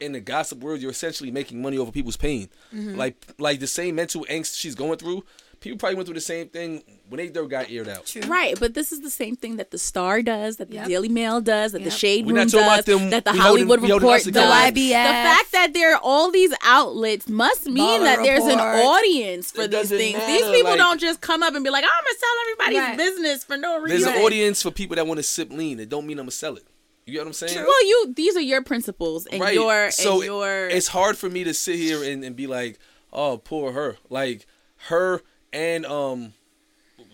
Speaker 1: in the gossip world, you're essentially making money over people's pain.
Speaker 2: Mm-hmm.
Speaker 1: Like like the same mental angst she's going through. People probably went through the same thing when they dirt got aired out.
Speaker 2: True.
Speaker 3: Right, but this is the same thing that the Star does, that the
Speaker 2: Yep.
Speaker 3: Daily Mail does, that the Shade
Speaker 1: We're
Speaker 3: Room
Speaker 1: not about
Speaker 3: does,
Speaker 1: them-
Speaker 3: that the Hollywood
Speaker 1: holding
Speaker 3: Report does.
Speaker 2: The YBS.
Speaker 3: The fact that there are all these outlets must mean
Speaker 2: Baller
Speaker 3: that there's an audience for
Speaker 1: It
Speaker 3: these things.
Speaker 1: matter,
Speaker 3: These people
Speaker 1: like-
Speaker 3: don't just come up and be like, "I'm gonna sell everybody's
Speaker 2: Right.
Speaker 3: business for no reason."
Speaker 1: There's an audience for people that want to sip lean. It don't mean I'm gonna sell it. You get what I'm saying?
Speaker 3: Well, you these are your principles and
Speaker 1: right.
Speaker 3: your
Speaker 1: so
Speaker 3: and your
Speaker 1: it's hard for me to sit here and, and be like, oh, poor her. Like her and um,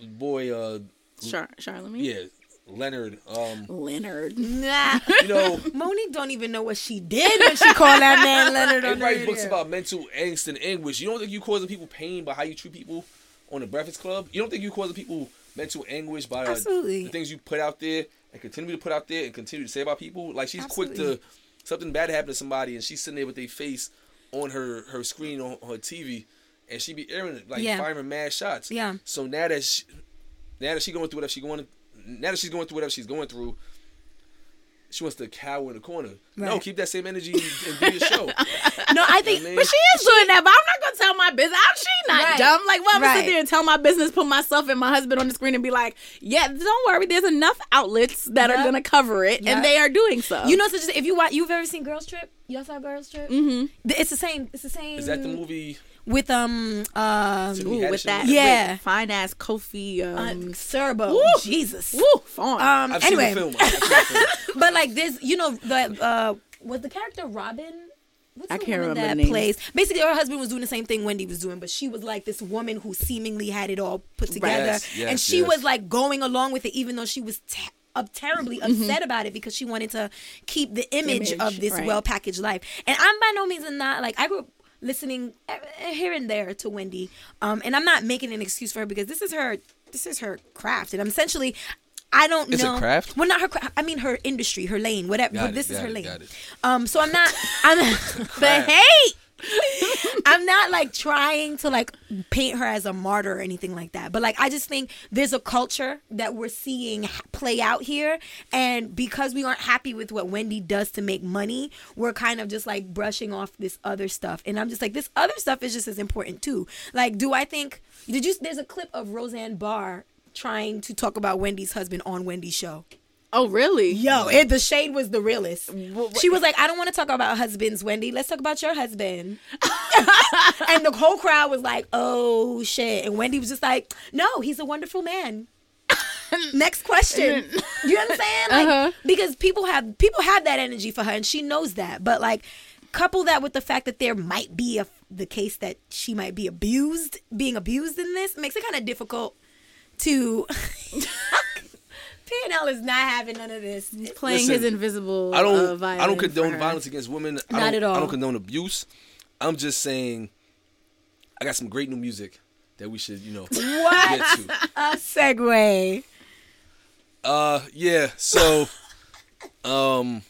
Speaker 1: boy, uh,
Speaker 3: Char- Charlemagne.
Speaker 1: yeah, Lenard. Um,
Speaker 3: Lenard.
Speaker 2: Nah.
Speaker 1: you know,
Speaker 2: Mo'Nique don't even know what she did when she called that man Lenard
Speaker 1: write books about mental angst and anguish. You don't think you causing people pain by how you treat people on the Breakfast Club? You don't think you causing people mental anguish by uh, the things you put out there and continue to put out there and continue to say about people? Like she's quick to something bad happen to somebody and she's sitting there with their face on her her screen on her TV and she be airing it like
Speaker 2: Yeah.
Speaker 1: firing mad shots.
Speaker 2: Yeah.
Speaker 1: So now that she, now that she going through whatever she going now that she's going through whatever she's going through, she wants to cower in the corner. No, keep that same energy and do your show.
Speaker 2: no, I think.
Speaker 1: I mean-
Speaker 3: But she is doing that, but I'm not gonna tell my business. I'm she not
Speaker 2: Right.
Speaker 3: dumb. Like, why am I
Speaker 2: Right.
Speaker 3: sit there and tell my business, put myself and my husband on the screen and be like, yeah, don't worry, there's enough outlets that are gonna cover it,
Speaker 2: Yep.
Speaker 3: and they are doing so.
Speaker 2: You know, so just, if you watch, you've ever seen Girls Trip? Y'all saw Girls Trip?
Speaker 3: mm-hmm.
Speaker 2: It's the same. It's the same.
Speaker 1: Is that the movie?
Speaker 2: With um uh
Speaker 1: Tiffany
Speaker 3: Ooh, with that.
Speaker 2: Yeah.
Speaker 3: fine ass Kofi.
Speaker 2: uh,
Speaker 3: Um,
Speaker 2: Siriboe?
Speaker 3: Woo.
Speaker 2: Jesus.
Speaker 3: woo, fine.
Speaker 2: Um.
Speaker 1: I've
Speaker 2: anyway,
Speaker 1: seen the film. I've seen the film.
Speaker 2: but like this, you know, the uh was the character Robin. What's
Speaker 3: I
Speaker 2: the
Speaker 3: can't
Speaker 2: woman
Speaker 3: remember the
Speaker 2: that
Speaker 3: names.
Speaker 2: plays. Basically, her husband was doing the same thing Wendy was doing, but she was like this woman who seemingly had it all put together,
Speaker 1: Yes, yes,
Speaker 2: and she
Speaker 1: yes.
Speaker 2: was like going along with it, even though she was. Te- up terribly upset about it because she wanted to keep the image,
Speaker 3: Mm-hmm. Image,
Speaker 2: of this
Speaker 3: right.
Speaker 2: well packaged life. And I'm by no means not like I grew up listening eh, eh, here and there to Wendy, um, and I'm not making an excuse for her because this is her this is her craft, and I'm essentially. I don't
Speaker 1: It's a
Speaker 2: know.
Speaker 1: craft?
Speaker 2: Well, not her. Craft, I mean, her industry, her lane, whatever.
Speaker 1: Got
Speaker 2: but
Speaker 1: it,
Speaker 2: this is her
Speaker 1: it,
Speaker 2: lane. Um, so I'm not. I'm the hate. I'm not like trying to like paint her as a martyr or anything like that. But like I just think there's a culture that we're seeing play out here and because we aren't happy with what Wendy does to make money, we're kind of just like brushing off this other stuff. And I'm just like this other stuff is just as important too. Like do I think did you there's a clip of Roseanne Barr trying to talk about Wendy's husband on Wendy's show.
Speaker 3: Oh, really?
Speaker 2: Yo, it, the shade was the realest. She was like, I don't want to talk about husbands, Wendy. Let's talk about your husband. and the whole crowd was like, oh shit. And Wendy was just like, no, he's a wonderful man. Next question. You know understand? Like,
Speaker 3: Uh-huh.
Speaker 2: Because people have people have that energy for her, and she knows that. But like, couple that with the fact that there might be a the case that she might be abused, being abused in this makes it kind of difficult to. P&L is not having none of this.
Speaker 3: He's Playing
Speaker 1: Listen,
Speaker 3: his invisible.
Speaker 1: I don't.
Speaker 3: Uh,
Speaker 1: I don't condone violence against women. I
Speaker 2: Not
Speaker 1: don't,
Speaker 2: at all.
Speaker 1: I don't condone abuse. I'm just saying. I got some great new music that we should, you know,
Speaker 2: What
Speaker 1: get to.
Speaker 2: a segue.
Speaker 1: Uh, yeah. So, um,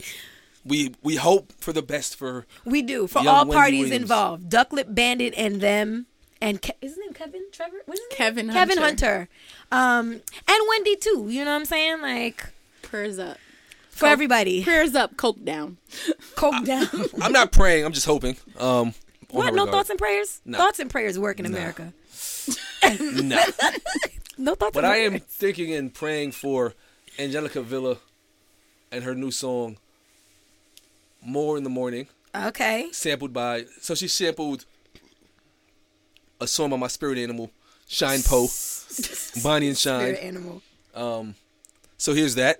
Speaker 1: we we hope for the best for
Speaker 2: We do for all
Speaker 1: Wendy
Speaker 2: parties
Speaker 1: Williams.
Speaker 2: involved. Ducklip Bandit and them and Ke- is his name Kevin Trevor? What's his name?
Speaker 3: Kevin
Speaker 2: Kevin
Speaker 3: Hunter.
Speaker 2: Hunter. Um, and Wendy too. You know what I'm saying? Like
Speaker 3: Prayers up.
Speaker 2: for everybody.
Speaker 3: Prayers up. Coke down.
Speaker 2: Coke down.
Speaker 1: I'm not praying. I'm just hoping. Um,
Speaker 2: what? No
Speaker 1: regard.
Speaker 2: thoughts and prayers.
Speaker 1: No.
Speaker 2: Thoughts and prayers work in America.
Speaker 1: No.
Speaker 2: No thoughts.
Speaker 1: But
Speaker 2: and
Speaker 1: I am thinking and praying for Angelica Villa and her new song "More in the Morning,"
Speaker 2: Okay.
Speaker 1: sampled by. So she sampled a song by my spirit animal, Shine Poe, Bonnie and Shine.
Speaker 2: Spirit animal.
Speaker 1: Um, so here's that.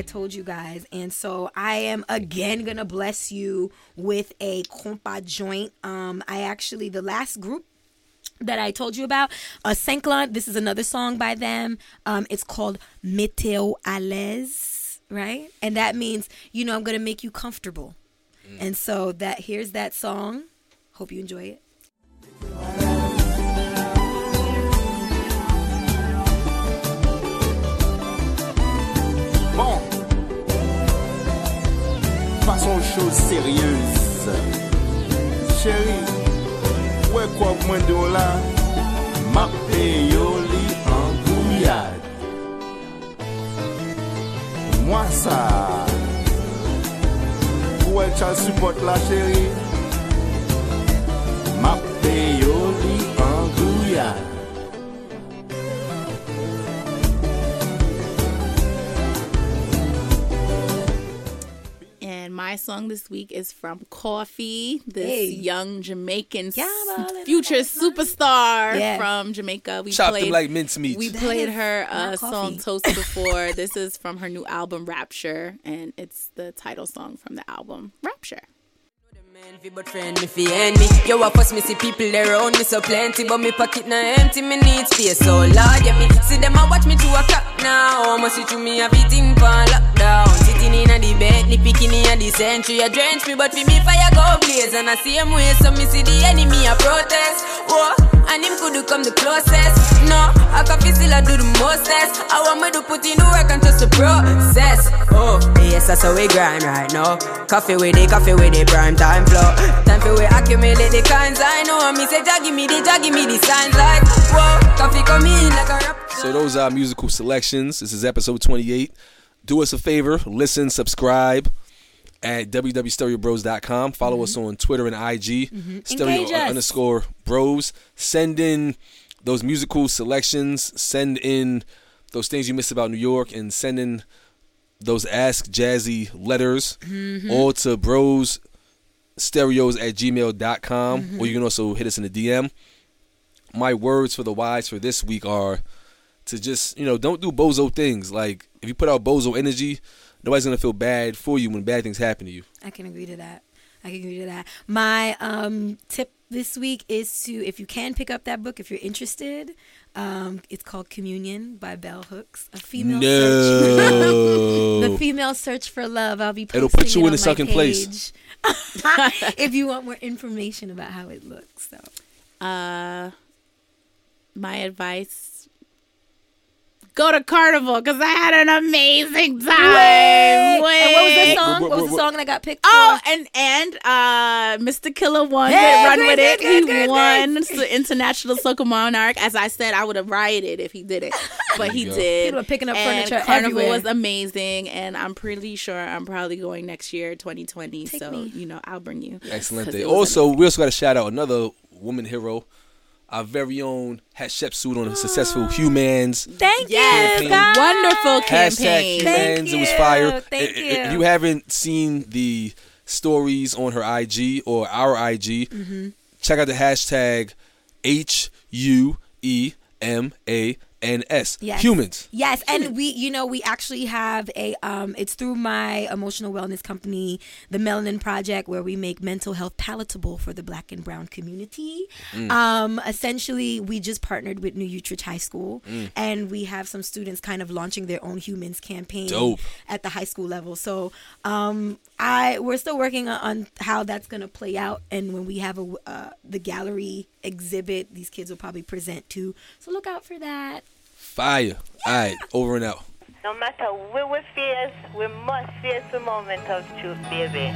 Speaker 4: I
Speaker 2: told you guys, and so I am again gonna bless you with a compa joint. Um, I actually the last group that I told you about, uh, Sankla. This is another song by them. Um, it's called Meteo l'aise, right? And that means you know I'm gonna make you comfortable. And so that here's that song. Hope you enjoy it.
Speaker 5: façon chose sérieuse. Chéri, ouais quoi moins de là, ma payoli en bouillade. Moi ça, ouais tu as support la chérie.
Speaker 3: My song this week is from Koffee, this
Speaker 2: Hey.
Speaker 3: young Jamaican
Speaker 2: Yeah, well,
Speaker 3: future superstar
Speaker 2: Yeah.
Speaker 3: from Jamaica. We
Speaker 1: Chop
Speaker 3: played
Speaker 1: them like mincemeat.
Speaker 3: we
Speaker 2: That
Speaker 3: played her uh, song Toast before. this is from her new album Rapture, and it's the title song from the album Rapture.
Speaker 6: Envy but friend me fi enemy. Yo, I fuss me see people there around me so plenty, but me pocket na empty. Me need space, so Lord, yeah me see them a watch me to a clock now. Through me a lockdown. Sitting in a the picking in a the century. Drench me, but fi me fire go blaze and I see him way, so me see the enemy a protest. Whoa, and him could come the closest. No, I can feel still I do the mostest. I want me to put in the work and the process. Oh, yes, that's how we grind right now. Coffee with it, Koffee with it, prime time flow. Time for we accumulate the kinds I know. Me say, give me the, give me the signs like, whoa, Koffee come in like a rap.
Speaker 1: So those are musical selections. This is episode 28. Do us a favor, listen, subscribe at www.stereobros.com. Follow us mm-hmm. on Twitter and IG. Mm-hmm. Stereo
Speaker 2: Engage us.
Speaker 1: underscore bros. Send in those musical selections. Send in those things you miss about New York and send in those Ask Jazzy letters mm-hmm. all to bros stereos at gmail.com or you can also hit us in the DM. My words for the wise for this week are to just, you know, don't do bozo things. Like, if you put out bozo energy, nobody's going to feel bad for you when bad things happen to you.
Speaker 2: I can agree to that. I can agree to that. My um, tip this week is to, if you can pick up that book, if you're interested, um, it's called Communion by Bell Hooks, a female search.
Speaker 1: No.
Speaker 2: the female search for love. I'll be posting
Speaker 1: It'll put you
Speaker 2: it
Speaker 1: in the second
Speaker 2: my
Speaker 1: place.
Speaker 2: if you want more information about how it looks, so
Speaker 3: Uh, my advice: go to Carnival because I had an amazing time.
Speaker 2: And what was the
Speaker 3: Wait.
Speaker 2: song?
Speaker 1: Wait,
Speaker 2: What was the song that got picked?
Speaker 3: Oh,
Speaker 2: for?
Speaker 3: and and uh, Mr. Killa won
Speaker 2: Hey,
Speaker 3: Run
Speaker 2: good,
Speaker 3: with It.
Speaker 2: good, good,
Speaker 3: he
Speaker 2: good,
Speaker 3: won
Speaker 2: good.
Speaker 3: the International Soca Monarch. As I said, I would have rioted if he didn't, but he
Speaker 1: go.
Speaker 3: did.
Speaker 2: People are picking up
Speaker 3: and
Speaker 2: furniture
Speaker 3: Carnival
Speaker 2: everywhere.
Speaker 3: was amazing, and I'm pretty sure I'm probably going next year, 2020.
Speaker 2: Take
Speaker 3: so
Speaker 2: me.
Speaker 3: you know, I'll bring you.
Speaker 1: Excellent. Day.
Speaker 3: it was
Speaker 1: Also, we also got to shout out another woman hero, our very own Hatshepsut on a successful Huemans.
Speaker 2: Thank
Speaker 3: Yes,
Speaker 2: you, guys.
Speaker 3: wonderful
Speaker 1: Hashtag
Speaker 3: campaign.
Speaker 1: Huemans. It was fire.
Speaker 2: Thank
Speaker 1: I- I- If
Speaker 2: you.
Speaker 1: you haven't seen the stories on her IG or our IG,
Speaker 2: Mm-hmm.
Speaker 1: check out the hashtag H U E M A N S.
Speaker 2: Yes.
Speaker 1: Huemans.
Speaker 2: Yes, and we, you know, we actually have a. Um, it's through my emotional wellness company, the Melanin Project, where we make mental health palatable for the Black and Brown community.
Speaker 1: Mm.
Speaker 2: Um, essentially, we just partnered with New Utrecht High School,
Speaker 1: Mm.
Speaker 2: and we have some students kind of launching their own Huemans campaign
Speaker 1: Dope.
Speaker 2: at the high school level. So, um, I we're still working on, on how that's gonna play out, and when we have a uh, the gallery exhibit, these kids will probably present too. So look out for that.
Speaker 1: Fire. All right, over and out.
Speaker 7: No matter where we face, we must face the moment of truth, baby.